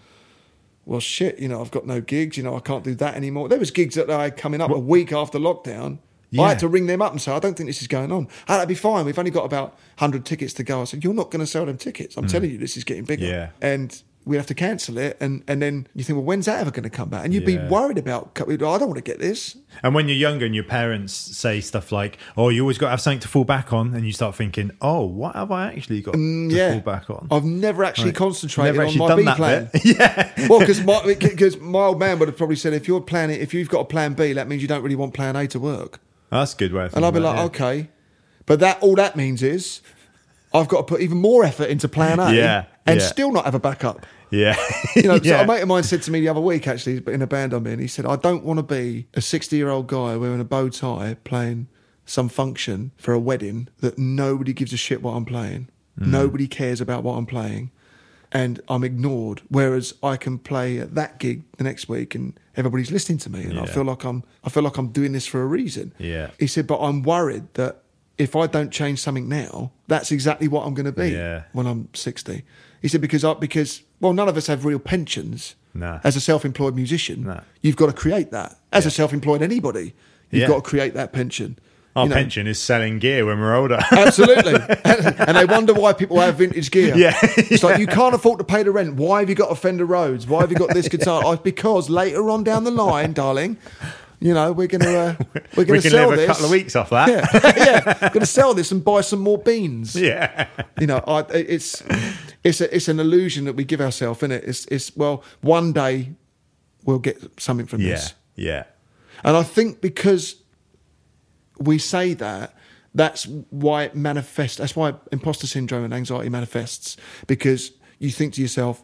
well, shit, you know, I've got no gigs, you know, I can't do that anymore. There was gigs that I had coming up a week after lockdown. I had to ring them up and say, I don't think this is going on. Oh, that'd be fine. We've only got about 100 tickets to go. I said, you're not going to sell them tickets. I'm telling you, this is getting bigger. Mm. Yeah. And we have to cancel it. And, and then you think, well, when's that ever going to come back? And you'd be worried about, I don't want to get this. And when you're younger and your parents say stuff like, oh, you always got to have something to fall back on, and you start thinking, oh, what have I actually got to Mm, yeah. fall back on? I've never actually Like, concentrated never on my done B that plan. yeah. well, because my, my old man would have probably said, if you're planning, if you've got a plan B, that means you don't really want plan A to work. That's a good way of And I'd be like, it, okay, but that all that means is I've got to put even more effort into plan A, Yeah, and yeah. still not have a backup. Yeah. You know, so a mate of mine said to me the other week, actually, in a band I'm in, he said, I don't want to be a 60 year old guy wearing a bow tie playing some function for a wedding that nobody gives a shit what I'm playing. Mm. Nobody cares about what I'm playing. And I'm ignored. Whereas I can play at that gig the next week and everybody's listening to me. And I feel like I'm I feel like I'm doing this for a reason. Yeah. He said, but I'm worried that if I don't change something now, that's exactly what I'm going to be Yeah. when I'm 60. He said, because, I, because well, none of us have real pensions. Nah. As a self employed musician, Nah. you've got to create that. As a self employed anybody, you've Yeah. got to create that pension. Our You know, pension is selling gear when we're older. Absolutely. and they wonder why people have vintage gear. Yeah. It's like, you can't afford to pay the rent. Why have you got a Fender Rhodes? Why have you got this guitar? Oh, because later on down the line, darling, you know, we're going to uh, we're going to can sell live this. a couple of weeks off that. Yeah, yeah. Going to sell this and buy some more beans. Yeah. You know, I, it's it's a, it's an illusion that we give ourselves, is it? It's it's well, one day we'll get something from Yeah. this, Yeah. and I think because we say that, that's why it manifests. That's why imposter syndrome and anxiety manifests because you think to yourself,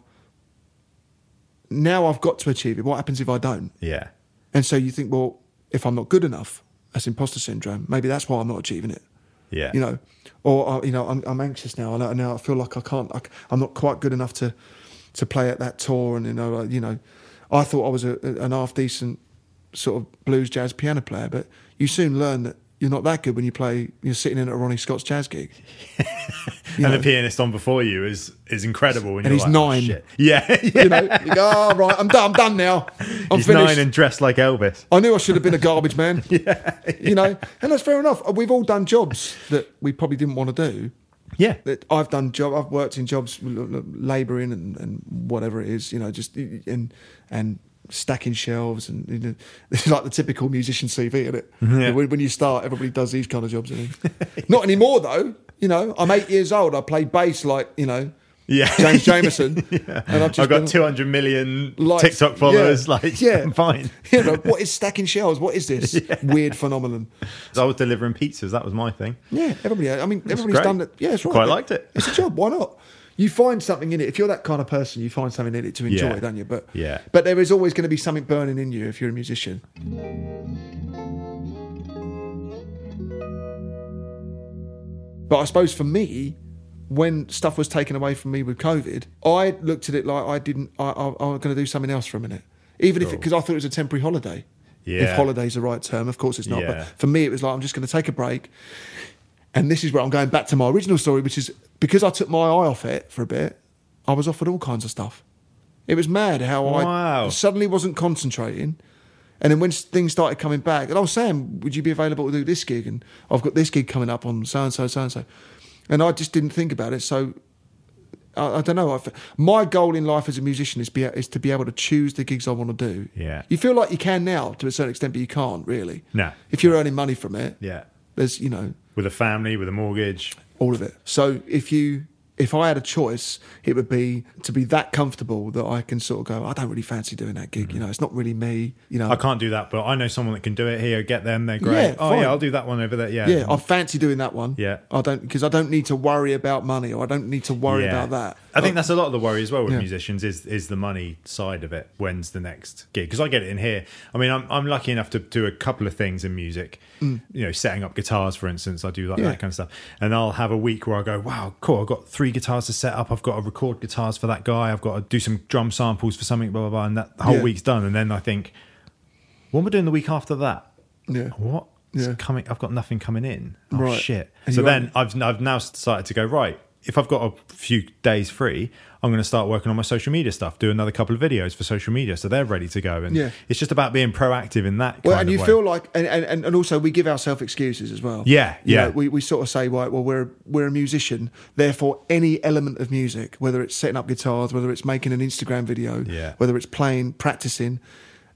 now I've got to achieve it. What happens if I don't? Yeah. And so you think, well, if I'm not good enough, that's imposter syndrome. Maybe that's why I'm not achieving it. Yeah. You know, or uh, you know, I'm, I'm anxious now, and I- now I feel like I can't. I, am not quite good enough to to play at that tour. And you know, uh, you know, I thought I was a, an half decent sort of blues jazz piano player, but you soon learn that you're not that good when you play. You're sitting in at a Ronnie Scott's jazz gig. And know. the pianist on before you is is incredible. And, he's like, oh, nine. shit. Yeah. yeah. You know, you go, oh, right, I'm done. I'm done now. I'm he's finished. nine and dressed like Elvis. I knew I should have been a garbage man. yeah, You know, and that's fair enough. Uh, we've all done jobs that we probably didn't want to do. Yeah. That I've done job. I've worked in jobs, labouring and, and whatever it is. You know, just and and stacking shelves and you know, it's like the typical musician CV, isn't it? Yeah. When, when you start, everybody does these kind of jobs. Not anymore though. You know, I'm eight years old. I play bass like you know Yeah. James Jamerson, and I've just I've got been- 200 million Likes. TikTok followers. Yeah. Like, Yeah. I'm fine. you know, what is stacking shelves? What is this weird phenomenon? I was delivering pizzas. That was my thing. Yeah, everybody. I mean, everybody's done it. Yeah, it's right. Quite liked it. It's a job. Why not? You find something in it. If you're that kind of person, you find something in it to enjoy, Yeah. don't you? But Yeah. but there is always going to be something burning in you if you're a musician. But I suppose for me, when stuff was taken away from me with COVID, I looked at it like I didn't. I, I, I was going to do something else for a minute, even if Cool. because I thought it was a temporary holiday. If Yeah. holiday's the right term, of course it's not. Yeah. But for me, it was like I'm just going to take a break. And this is where I'm going back to my original story, which is because I took my eye off it for a bit, I was offered all kinds of stuff. It was mad how I suddenly wasn't concentrating. And then when things started coming back, and I was saying, would you be available to do this gig? And I've got this gig coming up on so and so, so and so. And I just didn't think about it. So I, I don't know. I f my goal in life as a musician is be is to be able to choose the gigs I want to do. Yeah. You feel like you can now to a certain extent, but you can't really. No. If you're earning money from it, Yeah. There's you know With a family, with a mortgage. all of it. So if you if I had a choice, it would be to be that comfortable that I can sort of go. I don't really fancy doing that gig. You know, it's not really me. You know, I can't do that, but I know someone that can do it. Here, get them. They're great. Yeah, oh fine. yeah, I'll do that one over there. Yeah. yeah, I fancy doing that one. Yeah. I don't because I don't need to worry about money or I don't need to worry Yeah. about that. I think that's a lot of the worry as well with Yeah. musicians is is the money side of it. When's the next gig? Because I get it in here. I mean, I'm I'm lucky enough to do a couple of things in music. You know, setting up guitars, for instance, I do like Mm. That kind of stuff. And I'll have a week where I go, wow, cool. I've got three guitars to set up. I've got to record guitars for that guy. I've got to do some drum samples for something. Blah blah blah. And that the whole Yeah. week's done. And then I think, what am I doing the week after that? Yeah. What? Yeah. coming. I've got nothing coming in. Oh Right. shit! And so then I've I've now started to go right. If I've got a few days free, I'm going to start working on my social media stuff. Do another couple of videos for social media, so they're ready to go. And Yeah. it's just about being proactive in that. Well, and you way. feel like, and, and, and also we give ourselves excuses as well. Yeah, You yeah. know, we, we sort of say, right, well, we're we're a musician, therefore any element of music, whether it's setting up guitars, whether it's making an Instagram video, Yeah. whether it's playing, practicing,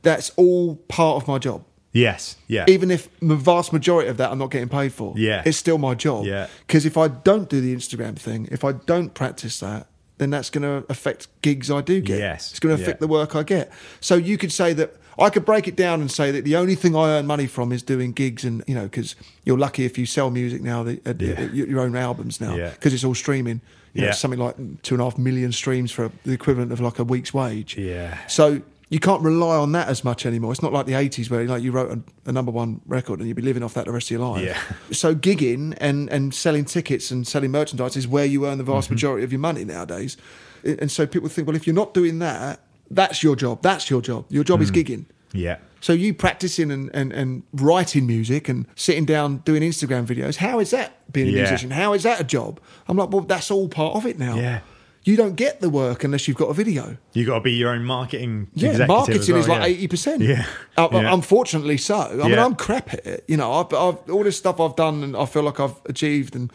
that's all part of my job. Yes, yeah, Even if the vast majority of that I'm not getting paid for, Yeah. it's still my job. Yeah. Because if I don't do the Instagram thing, if I don't practice that, then that's going to affect gigs I do get. Yes. It's going to Yeah. affect the work I get. So you could say that I could break it down and say that the only thing I earn money from is doing gigs, and you know, because you're lucky if you sell music now, the, uh, Yeah. your your own albums now, Yeah. because it's all streaming. You know, Yeah. something like two and a half million streams for the equivalent of like a week's wage. Yeah. So you can't rely on that as much anymore. It's not like the eighties where like you wrote a, a number one record and you'd be living off that the rest of your life. Yeah. So gigging and and selling tickets and selling merchandise is where you earn the Mm-hmm. vast majority of your money nowadays. And so people think, well, if you're not doing that, that's your job. That's your job. Your job is Mm. gigging. yeah, So you practicing and, and, and writing music and sitting down doing Instagram videos, how is that being a Yeah. musician? How is that a job? I'm like, well, that's all part of it now. Yeah. You don't get the work unless you've got a video. You've got to be your own marketing. Yeah, marketing well, is like yeah. eighty percent. Yeah. Uh, Yeah. unfortunately so. I mean, I'm crap at it. You know, I've, I've all this stuff I've done, and I feel like I've achieved, and,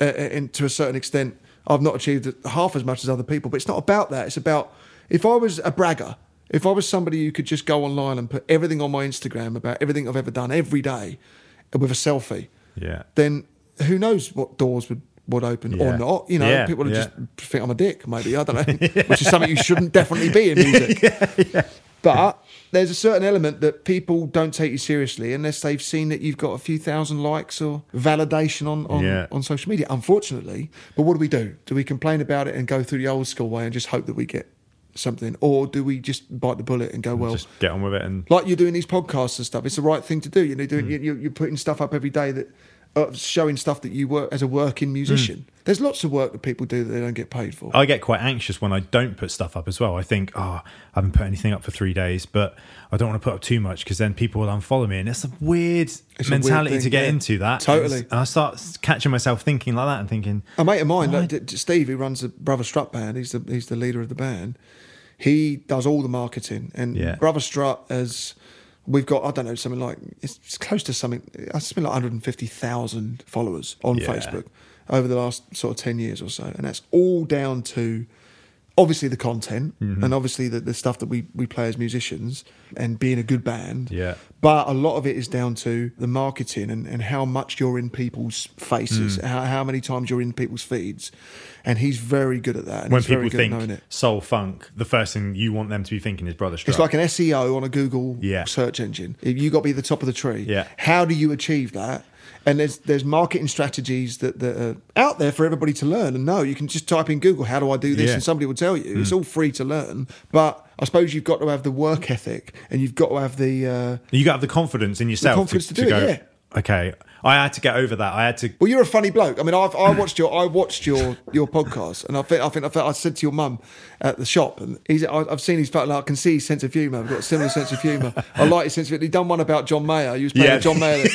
uh, and to a certain extent, I've not achieved half as much as other people. But it's not about that. It's about if I was a bragger, if I was somebody who could just go online and put everything on my Instagram about everything I've ever done every day with a selfie, Yeah. then who knows what doors would. Would open or not, you know. Yeah, People yeah. just think I'm a dick, maybe. I don't know, which is something you shouldn't definitely be in music. But there's a certain element that people don't take you seriously unless they've seen that you've got a few thousand likes or validation on, on, Yeah. on social media, unfortunately. But what do we do? Do we complain about it and go through the old school way and just hope that we get something? Or do we just bite the bullet and go, well, Just get on with it and like you're doing these podcasts and stuff, it's the right thing to do. You know, doing, hmm. you, you're putting stuff up every day that uh, showing stuff that you work as a working musician. Hmm. There's lots of work that people do that they don't get paid for. I get quite anxious when I don't put stuff up as well. I think, oh, I haven't put anything up for three days, but I don't want to put up too much because then people will unfollow me. And it's a weird It's a weird mentality thing, to get yeah. into that. Totally. And I start catching myself thinking like that and thinking, A mate of mine, Why? like, D- D- Steve, who runs the Brother Strut band, he's the he's the leader of the band. He does all the marketing, and Yeah. Brother Strut has. We've got I don't know something like it's, close to something. It's been like 150,000 followers on Yeah. Facebook over the last sort of 10 years or so, and that's all down to obviously the content Mm-hmm. and obviously the, the stuff that we we play as musicians and being a good band. Yeah. But a lot of it is down to the marketing and, and how much you're in people's faces, Mm. how, how many times you're in people's feeds. And he's very good at that. And when people good at knowing think soul funk, the first thing you want them to be thinking is Brother Strut. It's like an SEO on a Google Yeah. search engine. You got to be at the top of the tree. Yeah. How do you achieve that? And there's there's marketing strategies that, that are out there for everybody to learn and know. You can just type in Google, how do I do this? Yeah. And somebody will tell you. It's all free to learn. But I suppose you've got to have the work ethic and you've got to have the uh, you got to have the confidence in yourself confidence to do it, go, yeah. okay, I had to get over that. I had to. Well, you're a funny bloke. I mean, I've I watched your I watched your your podcast, and I think I think I, think, I said to your mum at the shop, and he's I've seen his like, I can see his sense of humour. I've got a similar sense of humour. I like his sense of. Humour. He done one about John Mayer. You was playing Yeah. John Mayer,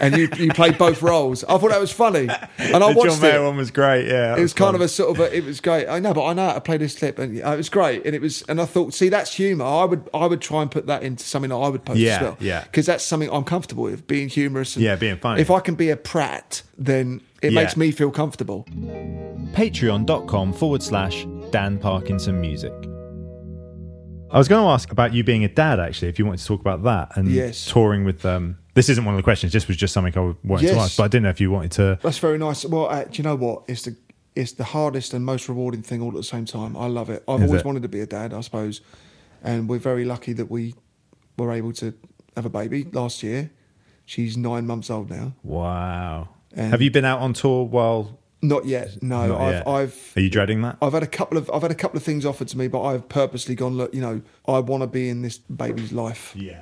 and you you played both roles. I thought that was funny, and I The watched John Mayer it. one was great. Yeah, It was kind of a sort of a, it was great. I know, but I know how to play this clip, and uh, it was great. And it was, and I thought, see, that's humour. I would, I would try and put that into something that I would post Yeah, as well. yeah. because that's something I'm comfortable with, being humorous. And Yeah, being funny. If I can be a prat, then it Yeah. makes me feel comfortable. Patreon.com forward slash Dan Parkinson Music. I was going to ask about you being a dad, actually, if you wanted to talk about that and Yes. touring with. Um, this isn't one of the questions. This was just something I wanted to ask, but I didn't know if you wanted to. That's very nice. Well, uh, do you know what? It's the it's the hardest and most rewarding thing all at the same time. I love it. I've Is always it? wanted to be a dad, I suppose, and we're very lucky that we were able to have a baby last year. She's nine months old now. Wow. And- Have you been out on tour while? Not yet. No, Not I've yet. I've Are you dreading that? I've had a couple of I've had a couple of things offered to me, but I've purposely gone. Look, you know, I want to be in this baby's life Yeah.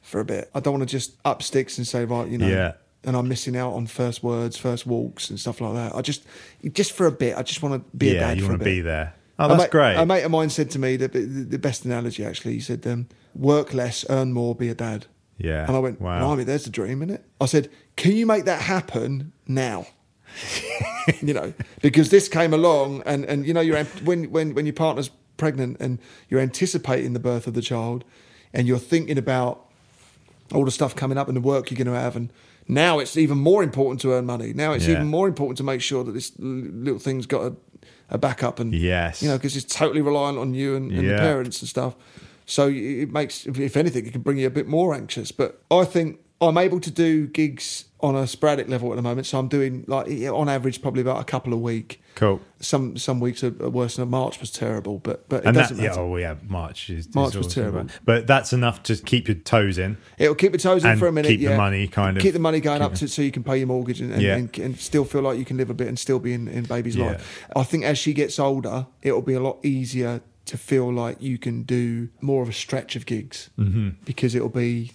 for a bit. I don't want to just up sticks and say, right, you know, Yeah. and I'm missing out on first words, first walks, and stuff like that. I just, just for a bit, I just want to be a yeah, dad you want to be there. Oh, A that's mate- great. A mate of mine said to me the, the, the best analogy actually. He said, um, "Work less, earn more, be a dad." Yeah. And I went, wow. "Blimey, there's a dream, isn't it?" I said, "Can you make that happen now?" you know, because this came along, and and you know, you're when when when your partner's pregnant and you're anticipating the birth of the child, and you're thinking about all the stuff coming up and the work you're going to have, and now it's even more important to earn money. Now it's Yeah. even more important to make sure that this little thing's got a, a backup, and Yes. you know, because it's totally reliant on you and, and Yeah. the parents and stuff. So it makes, if- anything, it can bring you a bit more anxious. But I think I'm able to do gigs on a sporadic level at the moment. So I'm doing like on average probably about a couple a week. Cool. Some some weeks are worse than March was terrible, but but it And doesn't yeah, matter. oh yeah, March is is March was always terrible. but that's enough to keep your toes in. It'll keep your toes in for a minute. keep the money kind of- keep the money going up to so you can pay your mortgage and, and, Yeah. and, and still feel like you can live a bit and still be in, in baby's Yeah. life. I think as she gets older, it'll be a lot easier to feel like you can do more of a stretch of gigs mm-hmm. because it'll be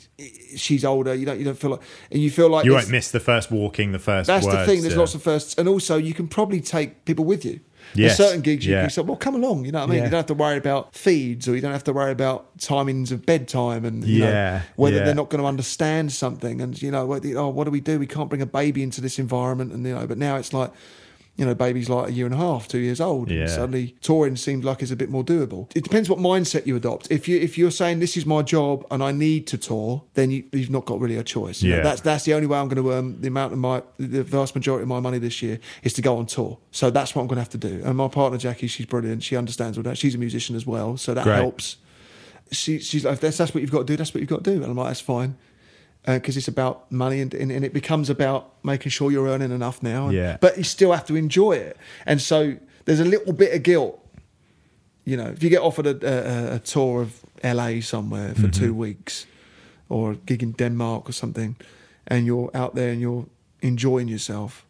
she's older. You don't you don't feel like and you feel like You won't miss the first walking, the first. That's the thing. There's yeah. lots of firsts, and also you can probably take people with you. Yes, There's certain gigs you yeah. can say, "Well, come along." You know what I mean? Yeah. You don't have to worry about feeds, or you don't have to worry about timings of bedtime, and you know, Yeah, whether yeah. they're not going to understand something. And you know, oh, what do we do? We can't bring a baby into this environment, and you know. But now it's like, you know, baby's like a year and a half, two years old. and Yeah. suddenly, touring seems like it's a bit more doable. It depends what mindset you adopt. If you if you're saying this is my job and I need to tour, then you, you've not got really a choice. You know, Yeah. that's that's the only way I'm going to um, earn the amount of my the vast majority of my money this year is to go on tour. So that's what I'm going to have to do. And my partner Jackie, she's brilliant. She understands all that. She's a musician as well, so that Great. helps. She, she's like, if that's, that's what you've got to do. That's what you've got to do. And I'm like, that's fine. Uh, because it's about money and, and, and it becomes about making sure you're earning enough now. And- Yeah. But you still have to enjoy it. And so there's a little bit of guilt you know, if you get offered a, a, a tour of LA somewhere for mm-hmm. two weeks or a gig in Denmark or something, and you're out there and you're enjoying yourself.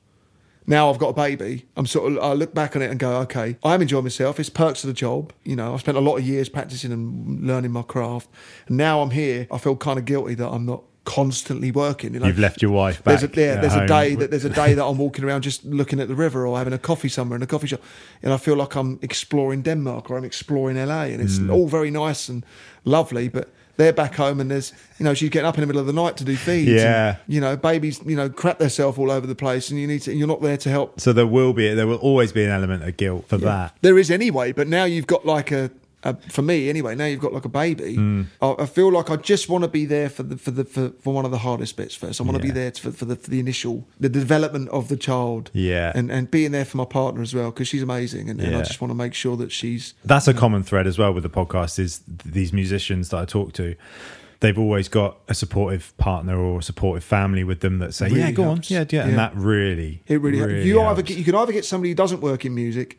Now I've got a baby. I'm sort of. I look back on it and go, okay, I'm enjoying myself. It's perks of the job. You know, I've spent a lot of years practicing and learning my craft. And now I'm here. I feel kind of guilty that I'm not constantly working. You know, You've left your wife back. there's a, yeah, there's a day that there's a day that I'm walking around just looking at the river or having a coffee somewhere in a coffee shop, and I feel like I'm exploring Denmark or I'm exploring LA, and it's Mm. all very nice and lovely, but. They're back home and there's, you know, she's getting up in the middle of the night to do feeds. and, Yeah. you know, babies, you know, crap themselves all over the place and you need to, you're not there to help. So there will be, there will always be an element of guilt for that. There is anyway, but now you've got like a, a for me anyway. Now you've got like a baby. Mm. I, I feel like I just want to be there for the for the for, for one of the hardest bits first. I want to be Yeah. there for, for the for the initial the development of the child. Yeah. and and being there for my partner as well because she's amazing, and, and I just want to make sure that she's That's a common thread as well with the podcast is these musicians that I talk to. They've always got a supportive partner or a supportive family with them that say, Really "Yeah, go helps. on, yeah, yeah," and Yeah. that really, It really, you either get, you can either get somebody who doesn't work in music,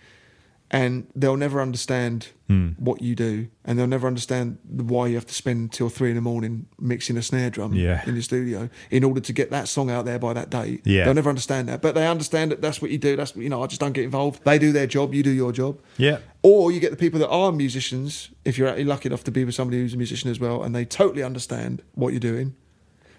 and they'll never understand Hmm. what you do, and they'll never understand why you have to spend till three in the morning mixing a snare drum Yeah. in the studio in order to get that song out there by that date. Yeah. they'll never understand that, but they understand that that's what you do. That's you know, I just don't get involved. They do their job, you do your job. Yeah. Or you get the people that are musicians, if you're actually lucky enough to be with somebody who's a musician as well, and they totally understand what you're doing.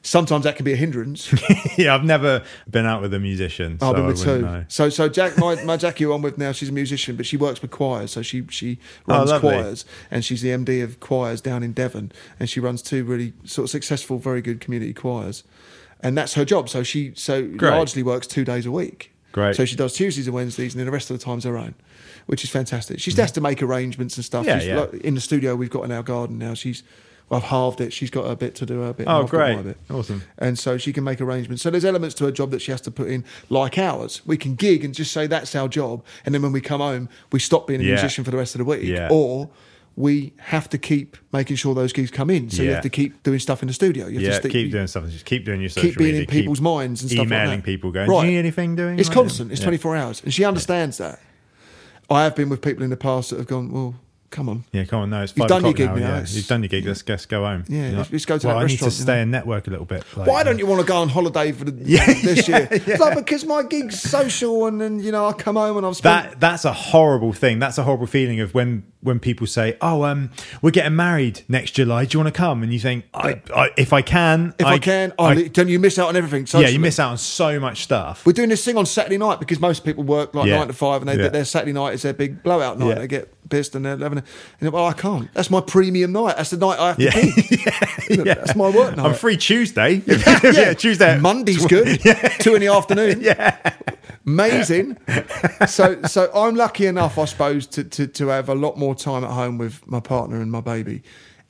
Sometimes that can be a hindrance. yeah, I've never been out with a musician. So I've been with two. know. So so Jack, my, my Jackie who I'm with now, she's a musician, but she works with choirs. So she she Oh, runs lovely. choirs, and she's the MD of choirs down in Devon, and she runs two really sort of successful, very good community choirs, and that's her job. So she so Great. largely works two days a week. Great. So she does Tuesdays and Wednesdays, and then the rest of the time's her own, which is fantastic. She has to make arrangements and stuff. Mm. Yeah, She's yeah. like- in the studio we've got in our garden now. She's I've halved it. She's got her bit to do her bit. Oh, I've got my great. bit Awesome. and so she can make arrangements. So there's elements to her job that she has to put in, like ours. We can gig and just say that's our job, and then when we come home, we stop being a Yeah. musician for the rest of the week, Yeah. or we have to keep making sure those gigs come in. So you have to keep doing stuff in the studio. You have Yeah, to stick, keep doing stuff. Just keep doing your social keep being media. in people's minds and stuff like emailing that. people, going, Right. "Do you need anything doing?" It's right constant. now?" It's Yeah. 24 hours, and she understands that. I have been with people in the past that have gone, well, come on. Yeah, come on. No, it's five You've done your gig now. now, Yeah. it's- You've done your gig. Let's, let's go home. Yeah, You're let's- let's go to well, that I restaurant, need to you stay know. and network a little bit. Like, Why don't you want to go on holiday for the, Yeah, this year? It's like because my gig's social, and then you know I come home and I've spent that that's a horrible thing. That's a horrible feeling of when when people say, "Oh, um, we're getting married next July. Do you want to come?" And you think, I, I, "If I can, If I, can, I, then you miss out on everything. yeah, you miss out on so much stuff." We're doing this thing on Saturday night because most people work like Yeah. nine to five, and they, Yeah. their Saturday night is their big blowout night. Yeah. They get pissed and they're having. A, and well, I can't. That's my premium night. That's the night I have to Yeah. be. That's my work night. I'm free Tuesday. yeah, Tuesday. Monday's good. Two in the afternoon. Yeah. Amazing. So so I'm lucky enough, I suppose, to, to, to have a lot more time at home with my partner and my baby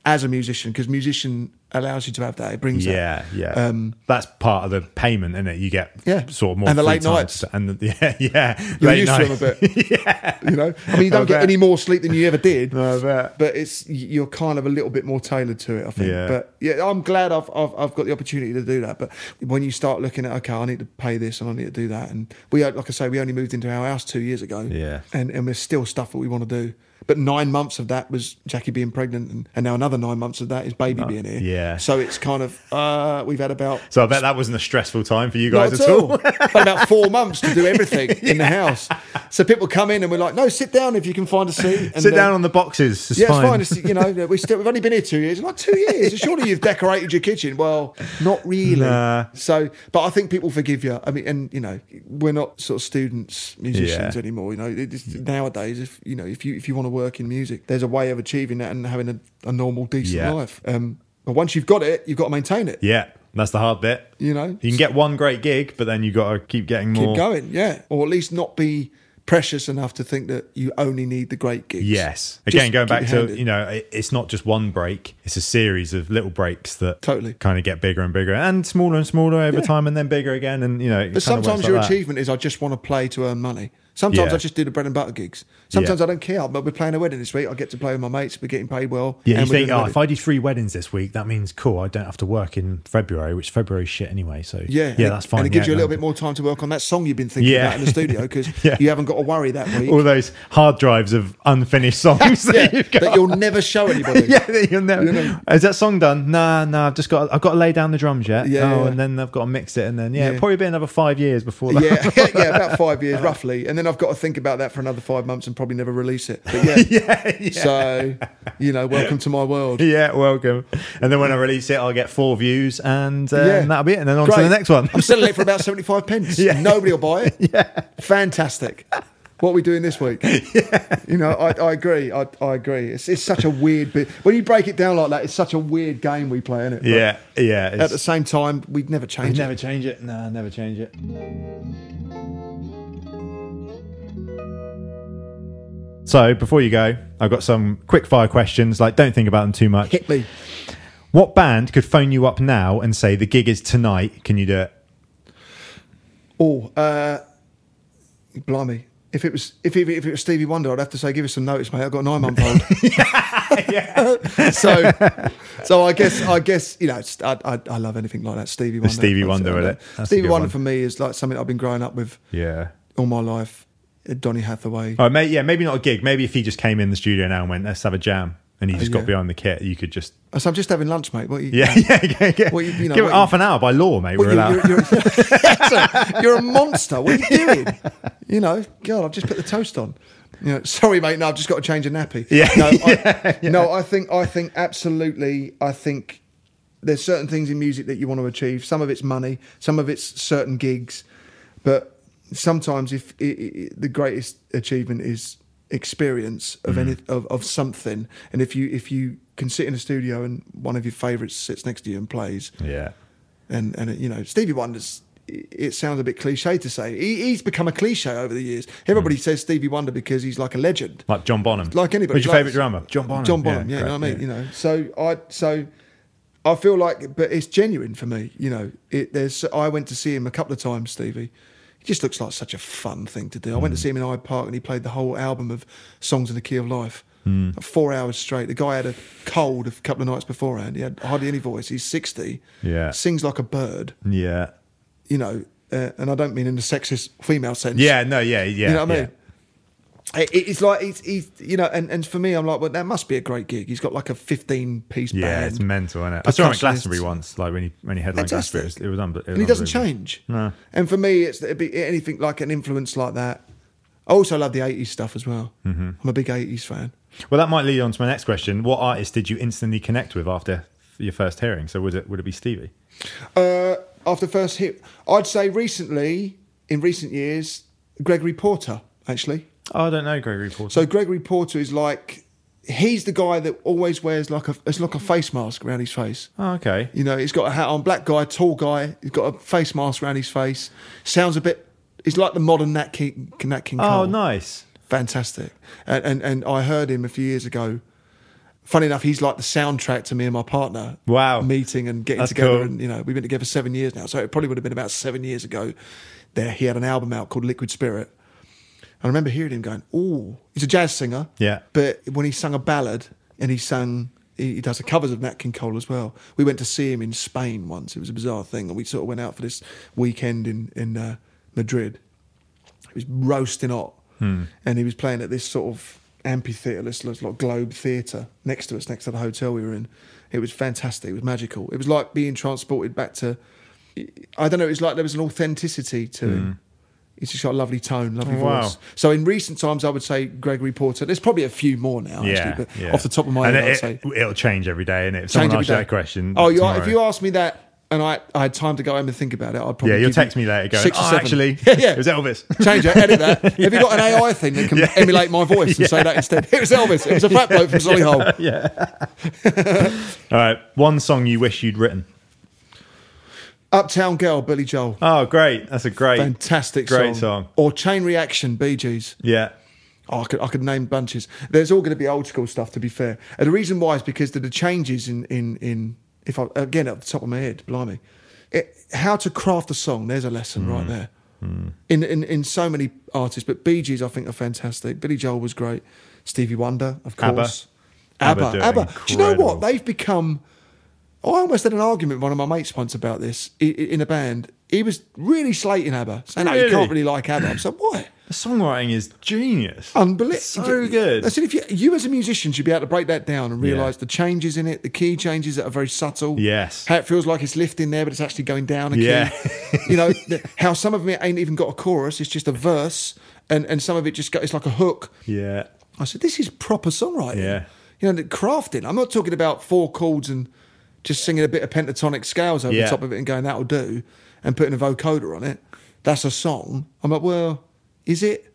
as a musician, because musician allows you to have that. It brings Yeah, that. yeah. Um, That's part of the payment, isn't it? You get Yeah. sort of more And the late nights. and the, yeah, yeah. You're late used to them a bit. yeah, You know, I mean, you don't get bet. any more sleep than you ever did. No, I bet. But it's you're kind of a little bit more tailored to it, I think. Yeah. But yeah, I'm glad I've, I've I've got the opportunity to do that. But when you start looking at okay, I need to pay this and I need to do that, and we like I say, we only moved into our house two years ago. Yeah. and and there's still stuff that we want to do. But nine months of that was Jackie being pregnant, and, and now another nine months of that is baby being here. Yeah. So it's kind of uh, we've had about So I bet that wasn't a stressful time for you not guys at at all. all. About four months to do everything in the house. So people come in and we're like, no, sit down if you can find a seat. And Sit down on the boxes. It's yeah, fine. it's fine. It's, you know, we still, we've only been here two years. Like two years. Surely you've decorated your kitchen. Well, not really. Nah. So, but I think people forgive you. I mean, and you know, we're not sort of students, musicians Yeah. anymore. You know, it's, nowadays, if you know, if you if you want to work in music, there's a way of achieving that and having a, a normal, decent Yeah. life. Um, but once you've got it, you've got to maintain it. yeah, that's the hard bit. You know, You can get one great gig, but then you got to keep getting more. keep going, yeah, or at least not be precious enough to think that you only need the great gigs. Yes. Just Again, going back to you know, it- it's not just one break; it's a series of little breaks that Totally. kind of get bigger and bigger, and smaller and smaller over Yeah. time, and then bigger again. And you know, But kind of works sometimes your that. achievement is I just want to play to earn money. Sometimes Yeah. I just do the bread and butter gigs. Sometimes Yeah. I don't care. But we're playing a wedding this week. I get to play with my mates. We're getting paid well. Yeah, you think, oh, if I do three weddings this week, that means cool. I don't have to work in February, which February's shit anyway. So yeah, yeah, that's fine. And it gives yeah, you a little no. bit more time to work on that song you've been thinking about in the studio because you haven't got to worry that week. All those hard drives of unfinished songs that that you'll never show anybody. yeah, that you'll never. You know. Is that song done? Nah, nah. I've just got. I've got to lay down the drums yet. Yeah, Oh, and then I've got to mix it, and then yeah, probably be another five years before that. Yeah, yeah, about five years uh, roughly, and then I've got to think about that for another five months and probably never release it. But yeah, yeah, yeah. so you know, welcome to my world. Yeah, welcome. And then when I release it, I'll get four views, and, uh, Yeah. and that'll be it. And then on to the next one. I'm selling it for about 75 pence. Yeah. Nobody will buy it. Yeah. Fantastic. What are we doing this week? Yeah. You know, I, I agree. I, I agree. It's, it's such a weird bit. When you break it down like that, it's such a weird game we play, isn't it? But yeah, yeah. At the same time, we'd never change never it. change it. Nah, never change it. So before you go, I've got some quick fire questions. Like, don't think about them too much. Hit me. What band could phone you up now and say the gig is tonight? Can you do it? Oh, uh, blimey. If it was if it, if it was Stevie Wonder, I'd have to say, give us some notice, mate. I've got a nine month old. so, so I guess I guess you know I, I I love anything like that. Stevie Wonder. Stevie Wonder, it. Stevie Wonder one. for me is like something I've been growing up with Yeah. all my life. Uh, Donny Hathaway. Right, mate, yeah, maybe not a gig. Maybe if he just came in the studio now and went, let's have a jam, and he just yeah. got behind the kit, you could just. So I'm just having lunch, mate. What you, Yeah, yeah, yeah. yeah. Well, you- you know, Give it what half you- an hour by law, mate. What, we're you- allowed. you're, you're, you're a monster. What are you doing? You know, God, I've just put the toast on. You know, sorry, mate. No, I've just got to change a nappy. Yeah, No, I, yeah, yeah. no. I think, I think absolutely. I think there's certain things in music that you want to achieve. Some of it's money, some of it's certain gigs, but sometimes if i i the greatest achievement is experience of Mm. any of, of something, and if you if you can sit in a studio and one of your favourites sits next to you and plays, Yeah. and and you know Stevie Wonder's. It sounds a bit cliche to say. He, he's become a cliche over the years. Everybody Mm. says Stevie Wonder because he's like a legend Like John Bonham. like anybody. Who's your like- favourite drummer? John Bonham. John Bonham. Yeah, you know what I mean. You know, so I so I feel like, but it's genuine for me. You know, it, there's. I went to see him a couple of times, Stevie. Just looks like such a fun thing to do. I went to see him in Hyde Park, and he played the whole album of songs in the key of life. Mm. Four hours straight. The guy had a cold a couple of nights beforehand. He had hardly any voice. He's sixty. Yeah. Sings like a bird. Yeah. You know, uh, and I don't mean in the sexist female sense. Yeah. No. Yeah. Yeah. You know what I mean? It- It's like he's, he's, you know, and, and for me, I'm like, well, that must be a great gig. He's got like a 15 piece Yeah, band, Yeah, it's mental, isn't it? I saw him at Glastonbury once, like when he when he headlined Glastonbury. It was, it was, unbe- it was and he doesn't change. No. And for me, it's it'd be anything like an influence like that. I also love the 80s stuff as well. Mm-hmm. I'm a big 80s fan. Well, that might lead on to my next question. What artist did you instantly connect with after your first hearing? So would it would it be Stevie? Uh, after first hit, I'd say recently, in recent years, Gregory Porter actually. Oh, I don't know Gregory Porter. So Gregory Porter is like, he's the guy that always wears like a it's like a face mask around his face. oh, okay. You know, he's got a hat on, black guy, tall guy. He's got a face mask around his face. Sounds a bit. He's like the modern Nat King, Nat King Oh, nice. fantastic. And, and and I heard him a few years ago. Funny enough, he's like the soundtrack to me and my partner. Wow. meeting and getting That's together. cool. And you know, we've been together seven years now, so it probably would have been about seven years ago. There, he had an album out called Liquid Spirit. I remember hearing him going, "Oh, he's a jazz singer." Yeah. But when he sung a ballad and he sang, he, he does the covers of Nat King Cole as well. We went to see him in Spain once. It was a bizarre thing, and we sort of went out for this weekend in in uh, Madrid. It was roasting hot, and he was playing at this sort of amphitheatre, this like globe theatre next to us, next to the hotel we were in. It was fantastic. It was magical. It was like being transported back to. I don't know. It was like there was an authenticity to him. He's just got a lovely tone, lovely Oh, wow. voice. So in recent times, I would say Gregory Porter. There's probably a few more now, Yeah, actually, but yeah. off the top of my and head, I'd it, say it, will change every day, and if someone asks every you day. that question, Oh, if you ask me that and I, I had time to go home and think about it, I'd probably yeah, you'll text me later going, six or oh, seven. actually, yeah, yeah. it was Elvis. Change it, edit that. Have you got an AI thing that can emulate my voice and say that instead? It was Elvis. It was a fat bloke from Solihull. Yeah. All right, one song you wish you'd written. Uptown Girl, Billy Joel. Oh, great! That's a great, Fantastic great song. song. Or Chain Reaction, Bee Gees. Yeah, Oh, I could, I could name bunches. There's all going to be old school stuff, to be fair. And the reason why is because of the changes in, in, in if I, again, at the top of my head, blimey. It, how to craft a song, there's a lesson right Mm. there. In, in in so many artists, but Bee Gees I think are fantastic. Billy Joel was great. Stevie Wonder, of course. ABBA ABBA. ABBA. Do you know what? They've become. I almost had an argument with one of my mates once about this i- i- in a band. He was really slating ABBA, saying, "No, you Really? can't really like ABBA." I said, "Why?" the songwriting is genius. Unbelievable. So good. I said, if you, you as a musician should be able to break that down and Yeah. realise the changes in it, the key changes that are very subtle. Yes. How it feels like it's lifting there, but it's actually going down a Yeah. you know, the, how some of it ain't even got a chorus, it's just a verse, and, and some of it just got, it's like a hook. Yeah, I said, this is proper songwriting. Yeah. You know, the crafting. I'm not talking about four chords and just singing a bit of pentatonic scales over Yeah. the top of it and going, that'll do, and putting a vocoder on it. That's a song. I'm like, well, is it?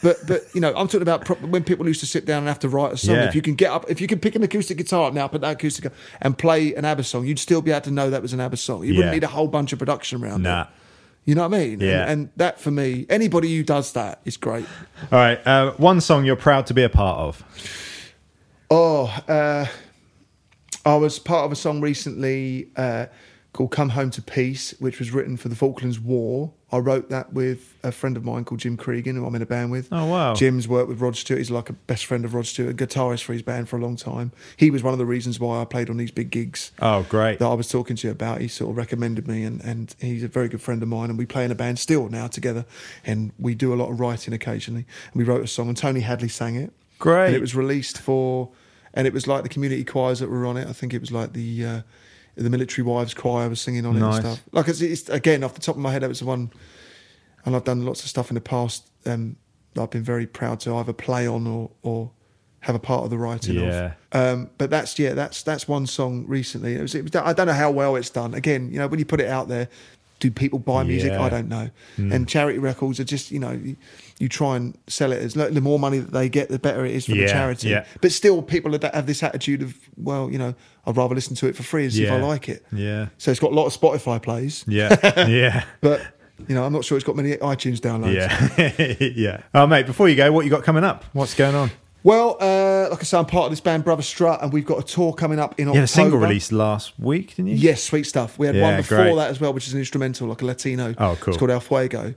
But but you know, I'm talking about pro- when people used to sit down and have to write a song. Yeah. If you can get up, if you can pick an acoustic guitar up now, put that acoustic gu- and play an ABBA song, you'd still be able to know that was an ABBA song. You Yeah. wouldn't need a whole bunch of production around Nah. it. You know what I mean? Yeah. And, and that for me, anybody who does that is great. All right, uh, one song you're proud to be a part of. Oh, uh, I was part of a song recently uh, called "Come Home to Peace," which was written for the Falklands War. I wrote that with a friend of mine called Jim Cregan, who I'm in a band with. Oh, wow. Jim's worked with Rod Stewart. He's like a best friend of Rod Stewart, guitarist for his band for a long time. He was one of the reasons why I played on these big gigs Oh, great. that I was talking to you about. He sort of recommended me, and, and he's a very good friend of mine. And we play in a band still now together, and we do a lot of writing occasionally. And we wrote a song, and Tony Hadley sang it. Great. And it was released for, and it was like the community choirs that were on it. I think it was like the uh, the military wives choir was singing on it Nice. and stuff. Like it's, it's again off the top of my head, that was the one. And I've done lots of stuff in the past um, that I've been very proud to either play on or or have a part of the writing Yeah. of. Um, but that's yeah, that's that's one song recently. It was, it was, I don't know how well it's done. Again, you know, when you put it out there, do people buy music? Yeah. I don't know. And charity records are just you know you, you try and sell it as like, the more money that they get, the better it is for Yeah, the charity. yeah. But still, people are- have this attitude of well, you know, I'd rather listen to it for free and see if I like it. Yeah. So it's got a lot of Spotify plays, Yeah. yeah. but you know, I'm not sure it's got many iTunes downloads. Yeah. yeah. Oh, mate, before you go, what you got coming up? What's going on? Well, uh, like I say, I'm part of this band, Brother Strut, and we've got a tour coming up in You October. had a single release last week, didn't you? Yes, sweet stuff. We had Yeah, one before great. that as well, which is an instrumental, like a Latino. Oh, cool. It's called El Fuego.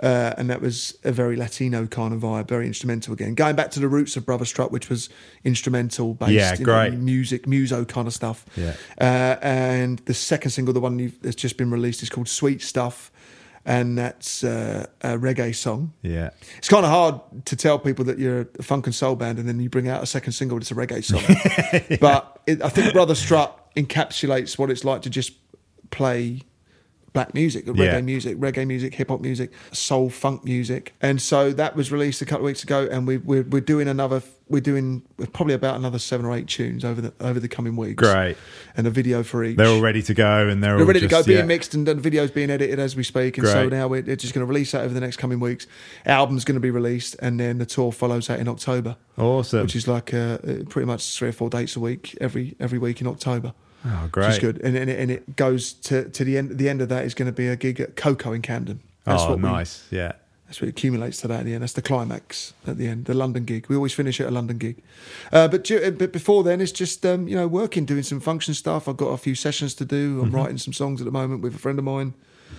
Uh, and that was a very Latino kind of vibe, very instrumental again. Going back to the roots of Brother Strut, which was instrumental based, Yeah, you know, great. music, muso kind of stuff. Yeah. Uh, and the second single, the one you've, that's just been released, is called Sweet Stuff. And that's uh, a reggae song. Yeah. It's kind of hard to tell people that you're a funk and soul band and then you bring out a second single that's a reggae song. But it, I think Brother Strut encapsulates what it's like to just play black music, reggae Yeah. music, reggae music, hip hop music, soul funk music. And so that was released a couple of weeks ago, and we, we're we're doing another. We're doing probably about another seven or eight tunes over the over the coming weeks. Great. And a video for each. They're all ready to go and they're, They're all ready to go, being yeah. mixed, and the video's being edited as we speak. And so now we're just going to release that over the next coming weeks. Album's going to be released, and then the tour follows that in October, Awesome. which is like uh, pretty much three or four dates a week every every week in October. Oh, Which great. is good, and, and, it, and it goes to, to the end. The end of that is going to be a gig at KOKO in Camden. That's oh, what we, nice. Yeah. that's what accumulates to that at the end. That's the climax at the end, the London gig. We always finish at a London gig. Uh, but, du- but before then, it's just, um, you know, working, doing some function stuff. I've got a few sessions to do. Mm-hmm. I'm writing some songs at the moment with a friend of mine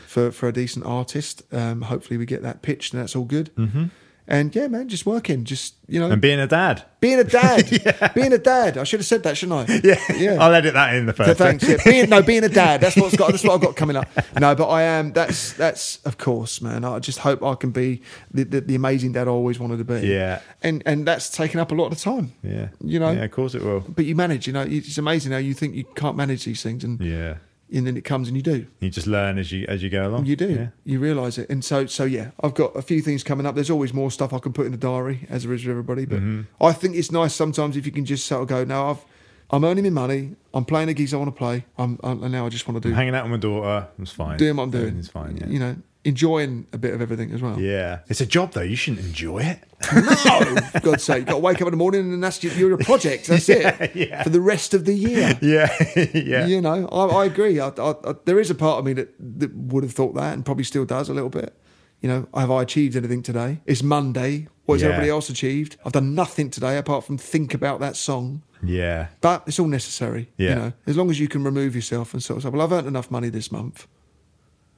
for, for a decent artist. Um, hopefully, we get that pitched and that's all good. Mm-hmm. And yeah, man, just working, just, you know, And being a dad. being a dad. Being a dad. I should have said that, shouldn't I? Yeah. Yeah. I'll edit that in the So first. thanks. Yeah. Being, no, being a dad. That's what's got. That's what I've got coming up. No, but I am. That's that's of course, man. I just hope I can be the, the, the amazing dad I always wanted to be. Yeah. And and that's taken up a lot of the time. Yeah. You know. Yeah, of course it will. But you manage. You know, it's amazing how you think you can't manage these things, and Yeah. And then it comes and you do. You just learn as you as you go along. You do. Yeah. You realise it. And so so yeah, I've got a few things coming up. There's always more stuff I can put in the diary, as there is with everybody. But Mm-hmm. I think it's nice sometimes if you can just sort of go, Now I've. I'm earning my money. I'm playing the gigs I want to play. I'm, I'm, and now I just want to do Hanging out with my daughter, it's fine. doing what I'm doing. It's fine. Yeah. You know, enjoying a bit of everything as well. Yeah. It's a job though. You shouldn't enjoy it. No, God's sake, you've got to wake up in the morning and that's your, you're a project. That's it yeah. for the rest of the year. Yeah. yeah. You know, I, I agree. I, I, I, there is a part of me that, that would have thought that and probably still does a little bit. You know, have I achieved anything today? It's Monday. What has Yeah. everybody else achieved? I've done nothing today apart from think about that song. Yeah. But it's all necessary. Yeah. You know, as long as you can remove yourself and sort of say, well, I've earned enough money this month.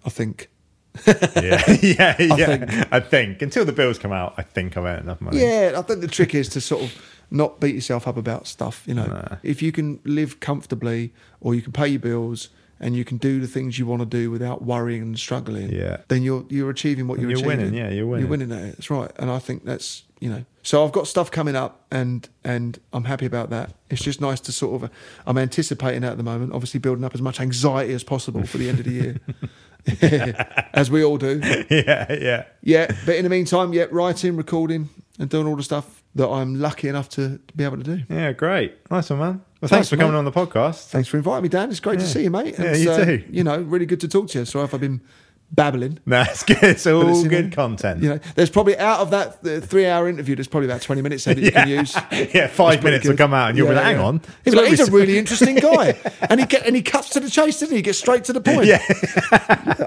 I think. Yeah. yeah. Yeah. think. I think until the bills come out, I think I've earned enough money. Yeah, I think the trick is to sort of not beat yourself up about stuff. You know, Nah. if you can live comfortably, or you can pay your bills, and you can do the things you want to do without worrying and struggling, Yeah. then you're you're achieving what And you're, you're winning, achieving. yeah, you're winning. You're winning at it. That's right, and I think that's you know. So I've got stuff coming up, and and I'm happy about that. It's just nice to sort of. I'm anticipating that at the moment. Obviously, building up as much anxiety as possible for the end of the year, as we all do. Yeah. Yeah. Yeah, but in the meantime, yeah, writing, recording, and doing all the stuff that I'm lucky enough to be able to do. Yeah. Great. Nice one, man. Well, Thanks, thanks, for coming mate. on the podcast. Thanks for inviting me, Dan. It's great to see you, mate. Yeah, you uh, too. You know, really good to talk to you. Sorry if I've been babbling. No, it's good. It's all it's, good know, content. You know, there's probably out of that three-hour interview, there's probably about 20 minutes that you can use. yeah, five minutes will come out and you'll be like, hang yeah. on. He's, like, he's a really interesting guy, and he get and he cuts to the chase, doesn't he? He gets straight to the point. Yeah.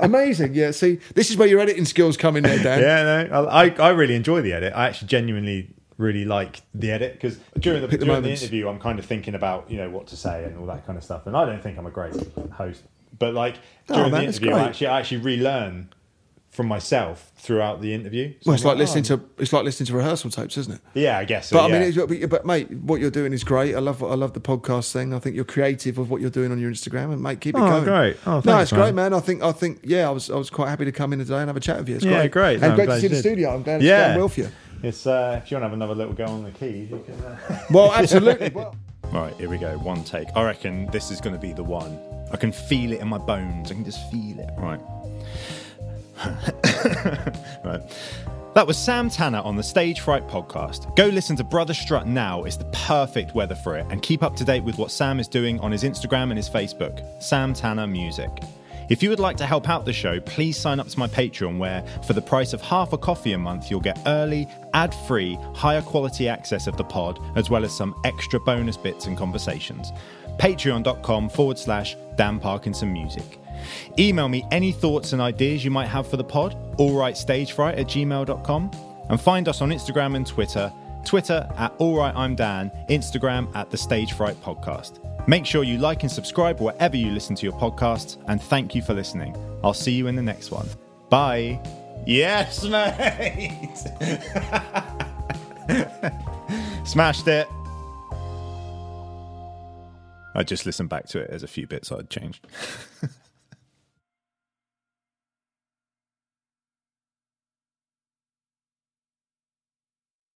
amazing. Yeah, see, this is where your editing skills come in there, Dan. Yeah, no, I, I really enjoy the edit. I actually genuinely really like the edit because during the, Pick during the interview, I'm kind of thinking about you know what to say and all that kind of stuff. And I don't think I'm a great host, but like Oh, during man, the interview, I actually I actually relearn from myself throughout the interview. So Well, it's I'm like listening oh, to it's like listening to rehearsal tapes, isn't it? yeah, I guess. So, But yeah. I mean, it's, but, but mate, what you're doing is great. I love I love the podcast thing. I think you're creative with what you're doing on your Instagram, and mate, keep it Oh, going. great. Oh, thanks, no, thanks, it's great, man. man. I think I think yeah, I was I was quite happy to come in today and have a chat with you. It's Yeah, great, great. And I'm great to see the studio. I'm glad it's Yeah. going well for you. it's uh, if you want to have another little go on the keys, you can. Uh... Well, absolutely. well, Right, here we go. One take. I reckon this is going to be the one. I can feel it in my bones. I can just feel it. Right. right. That was Sam Tanner on the Stage Fright podcast. Go listen to Brother Strut now, it's the perfect weather for it, and keep up to date with what Sam is doing on his Instagram and his Facebook, Sam Tanner Music. If you would like to help out the show, please sign up to my Patreon, where for the price of half a coffee a month, you'll get early, ad free, higher quality access of the pod, as well as some extra bonus bits and conversations. Patreon.com forward slash Dan Parkinson Music. Email me any thoughts and ideas you might have for the pod, allrightstagefright at gmail.com, and find us on Instagram and Twitter. Twitter at allrightimdan, Instagram at the Stage Fright Podcast. Make sure you like and subscribe wherever you listen to your podcasts, and thank you for listening. I'll see you in the next one. Bye. Yes, mate. Smashed it. I just listened back to it. There's a few bits I'd changed.